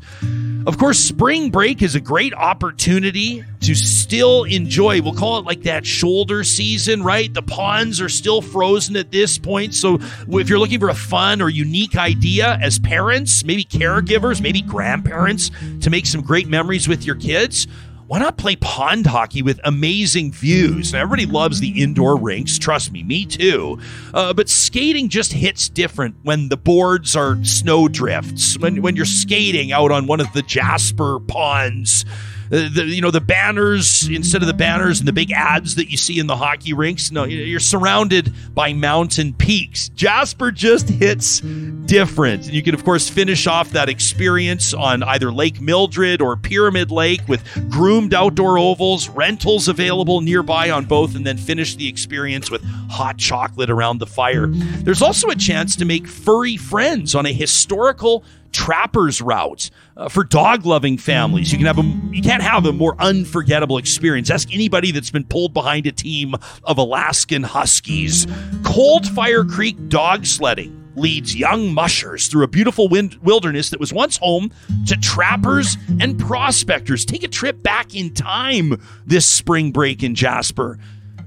Of course, spring break is a great opportunity to still enjoy. We'll call it like that shoulder season, right? The ponds are still frozen at this point. So, if you're looking for a fun or unique idea as parents, maybe caregivers, maybe grandparents to make some great memories with your kids, why not play pond hockey with amazing views? Now, everybody loves the indoor rinks. Trust me, me too. Uh, but skating just hits different when the boards are snow drifts, when, when you're skating out on one of the Jasper ponds. The, you know the banners instead of the banners and the big ads that you see in the hockey rinks no you're surrounded by mountain peaks. Jasper just hits different. And you can of course finish off that experience on either lake mildred or pyramid lake with groomed outdoor ovals rentals available nearby on both and then finish the experience with hot chocolate around the fire. There's also a chance to make furry friends on a historical trappers route uh, for dog loving families. You can have a you can't have a more unforgettable experience. Ask anybody that's been pulled behind a team of Alaskan Huskies. Cold Fire Creek dog sledding leads young mushers through a beautiful wind- wilderness that was once home to trappers and prospectors. Take a trip back in time this spring break in Jasper.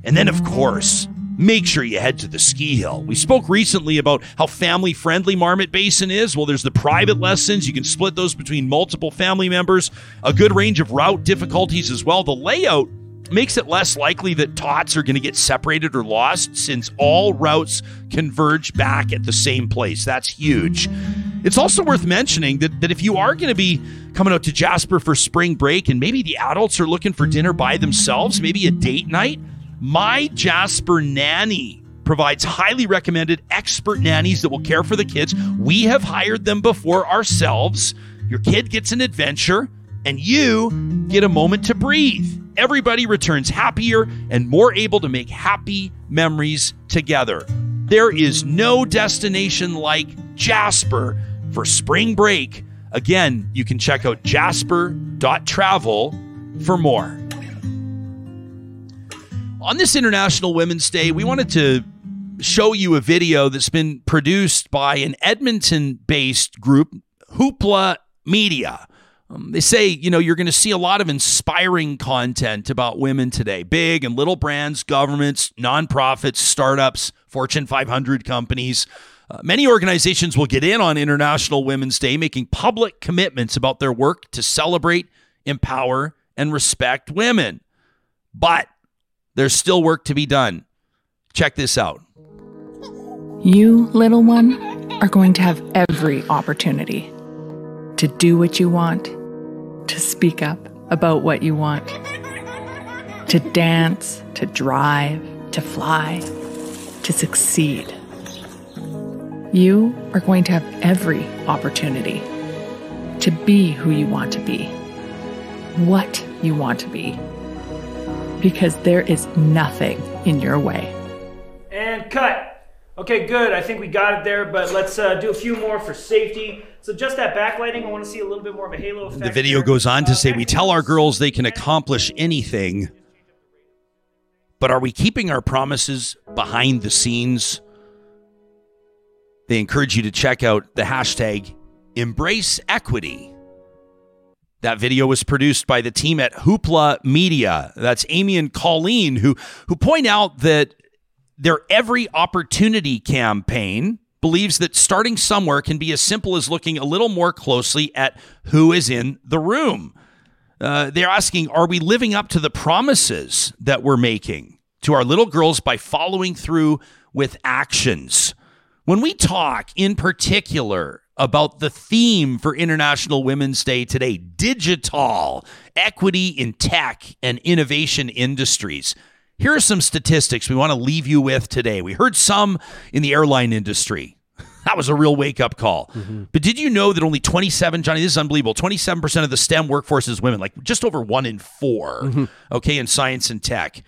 And then, of course, make sure you head to the ski hill. We spoke recently about how family friendly Marmot Basin is. Well, there's the private lessons. You can split those between multiple family members, a good range of route difficulties as well. The layout makes it less likely that tots are going to get separated or lost since all routes converge back at the same place. That's huge. It's also worth mentioning that, that if you are going to be coming out to Jasper for spring break and maybe the adults are looking for dinner by themselves, maybe a date night, my Jasper Nanny provides highly recommended expert nannies that will care for the kids. We have hired them before ourselves. Your kid gets an adventure, and you get a moment to breathe. Everybody returns happier and more able to make happy memories together. There is no destination like Jasper for spring break. Again, you can check out jasper.travel for more. On this International Women's Day, we wanted to show you a video that's been produced by an Edmonton based group, Hoopla Media. Um, they say, you know, you're going to see a lot of inspiring content about women today big and little brands, governments, nonprofits, startups, Fortune 500 companies. Uh, many organizations will get in on International Women's Day, making public commitments about their work to celebrate, empower, and respect women. But there's still work to be done. Check this out. You, little one, are going to have every opportunity to do what you want, to speak up about what you want, to dance, to drive, to fly, to succeed. You are going to have every opportunity to be who you want to be, what you want to be because there is nothing in your way. And cut. Okay, good. I think we got it there, but let's uh, do a few more for safety. So just that backlighting, I want to see a little bit more of a halo effect. The video goes on to say we tell our girls they can accomplish anything, but are we keeping our promises behind the scenes? They encourage you to check out the hashtag embrace equity That video was produced by the team at Hoopla Media. That's Amy and Colleen who who point out that their every opportunity campaign believes that starting somewhere can be as simple as looking a little more closely at who is in the room. Uh, they're asking, are we living up to the promises that we're making to our little girls by following through with actions? When we talk in particular about the theme for International Women's Day today, digital equity in tech and innovation industries. Here are some statistics we want to leave you with today. We heard some in the airline industry. <laughs> That was a real wake up call. Mm-hmm. But did you know that only 27, Johnny, this is unbelievable, 27% of the STEM workforce is women, like just over one in 4 mm-hmm. okay, in science and tech.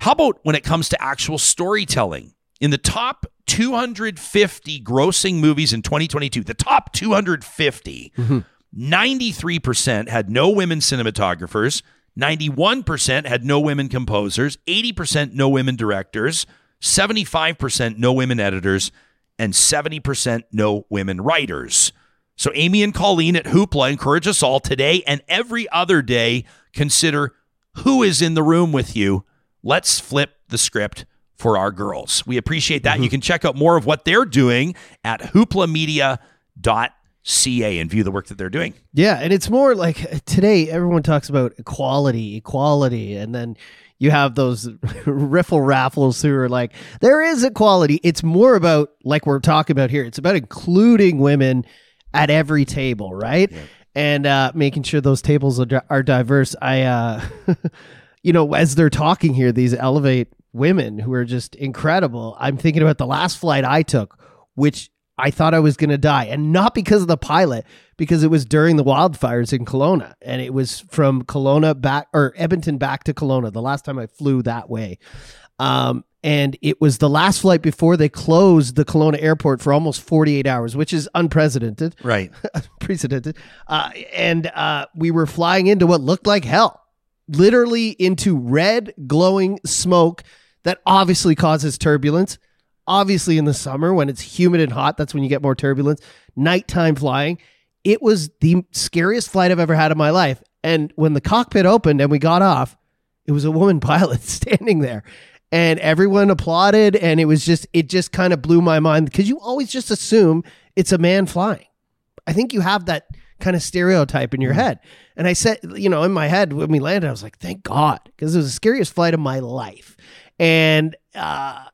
How about when it comes to actual storytelling? In the top 250 grossing movies in 2022, the top 250, 93% mm-hmm. had no women cinematographers, 91% had no women composers, 80% no women directors, 75% no women editors, and 70% no women writers. So Amy and Colleen at Hoopla encourage us all today and every other day consider who is in the room with you. Let's flip the script for our girls. We appreciate that. You can check out more of what they're doing at hooplamedia.ca and view the work that they're doing. Yeah, and it's more like today everyone talks about equality, equality, and then you have those <laughs> riffle raffles who are like, there is equality. It's more about like we're talking about here. It's about including women at every table, right? And uh, making sure those tables are, are diverse. I, uh, <laughs> you know, as they're talking here, these elevate women who are just incredible. I'm thinking about the last flight I took, which I thought I was going to die, and not because of the pilot, because it was during the wildfires in Kelowna, and it was from Kelowna back or Edmonton back to Kelowna. The last time I flew that way, um, and it was the last flight before they closed the Kelowna airport for almost 48 hours, which is unprecedented, Right. <laughs> unprecedented. Uh, and uh, we were flying into what looked like hell, literally into red glowing smoke that obviously causes turbulence. Obviously, in the summer when it's humid and hot, that's when you get more turbulence. Nighttime flying. It was the scariest flight I've ever had in my life. And when the cockpit opened and we got off, it was a woman <laughs> pilot standing there. And everyone applauded. And it was just, it just kind of blew my mind because you always just assume it's a man flying. I think you have that kind of stereotype in your mm-hmm. head. And I said, you know, in my head when we landed, I was like, thank God, because it was the scariest flight of my life. And uh,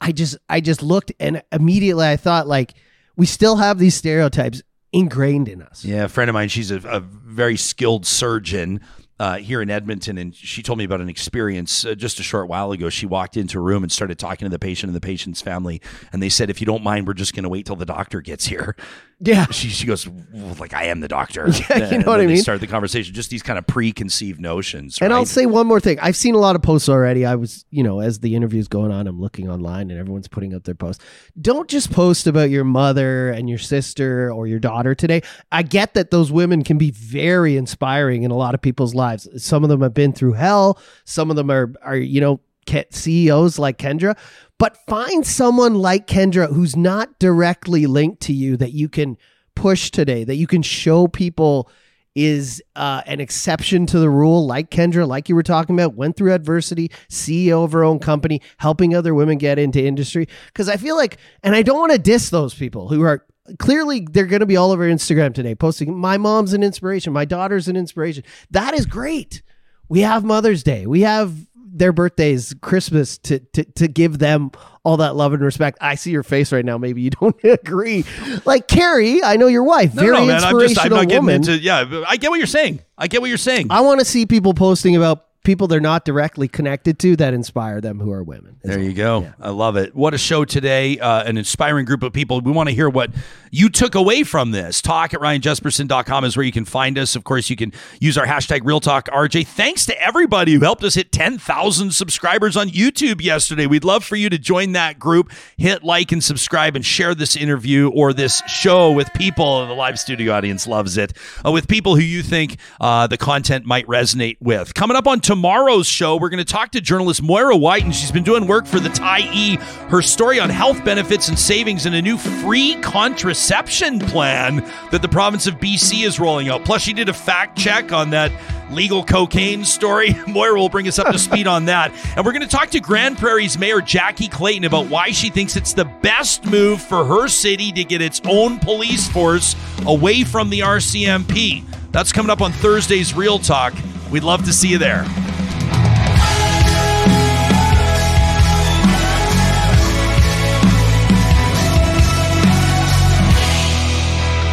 I just, I just looked and immediately I thought, like, we still have these stereotypes ingrained in us. Yeah, a friend of mine, she's a, a very skilled surgeon uh, here in Edmonton, and she told me about an experience uh, just a short while ago. She walked into a room and started talking to the patient and the patient's family, and they said, "If you don't mind, we're just going to wait till the doctor gets here." Yeah, she she goes, well, "Like I am the doctor." <laughs> Yeah, you And know what I mean? start the conversation, just these kind of preconceived notions. And I'll say one more thing. I've seen a lot of posts already. I was, you know, as the interview's going on, I'm looking online and everyone's putting up their posts. Don't just post about your mother and your sister or your daughter today. I get that those women can be very inspiring in a lot of people's lives. Some of them have been through hell. Some of them are, are you know, CEOs like Kendra. But find someone like Kendra who's not directly linked to you that you can push today, that you can show people is uh, an exception to the rule, like Kendra, like you were talking about, went through adversity, CEO of her own company, helping other women get into industry. Because I feel like, and I don't want to diss those people who are clearly they're going to be all over Instagram today, posting, my mom's an inspiration, my daughter's an inspiration. That is great. We have Mother's Day, we have their birthdays, Christmas to, to to give them all that love and respect. I see your face right now. Maybe you <laughs> don't agree. Like Carrie, I know your wife, No, very no, man. I'm just I'm not getting woman. into yeah. I get what you're saying. I get what you're saying. I want to see people posting about people they're not directly connected to that inspire them who are women. There you go. I love it. What a show today. Uh, an inspiring group of people. We want to hear what you took away from this. Talk at ryanjesperson.com is where you can find us. Of course, you can use our hashtag Real Talk RJ. Thanks to everybody who helped us hit 10,000 subscribers on YouTube yesterday. We'd love for you to join that group. Hit like and subscribe and share this interview or this show with people. The live studio audience loves it. Uh, with people who you think uh, the content might resonate with. Coming up on tomorrow's show, we're going to talk to journalist Moira Wyton, and she's been doing work for the Tyee. Her story on health benefits and savings and a new free contraceptive contraception plan that the province of BC is rolling out. Plus, she did a fact check on that legal cocaine story. <laughs> Moira will bring us up to speed on that. And we're going to talk to Grande Prairie's Mayor Jackie Clayton about why she thinks it's the best move for her city to get its own police force away from the RCMP. That's coming up on Thursday's Real Talk. We'd love to see you there.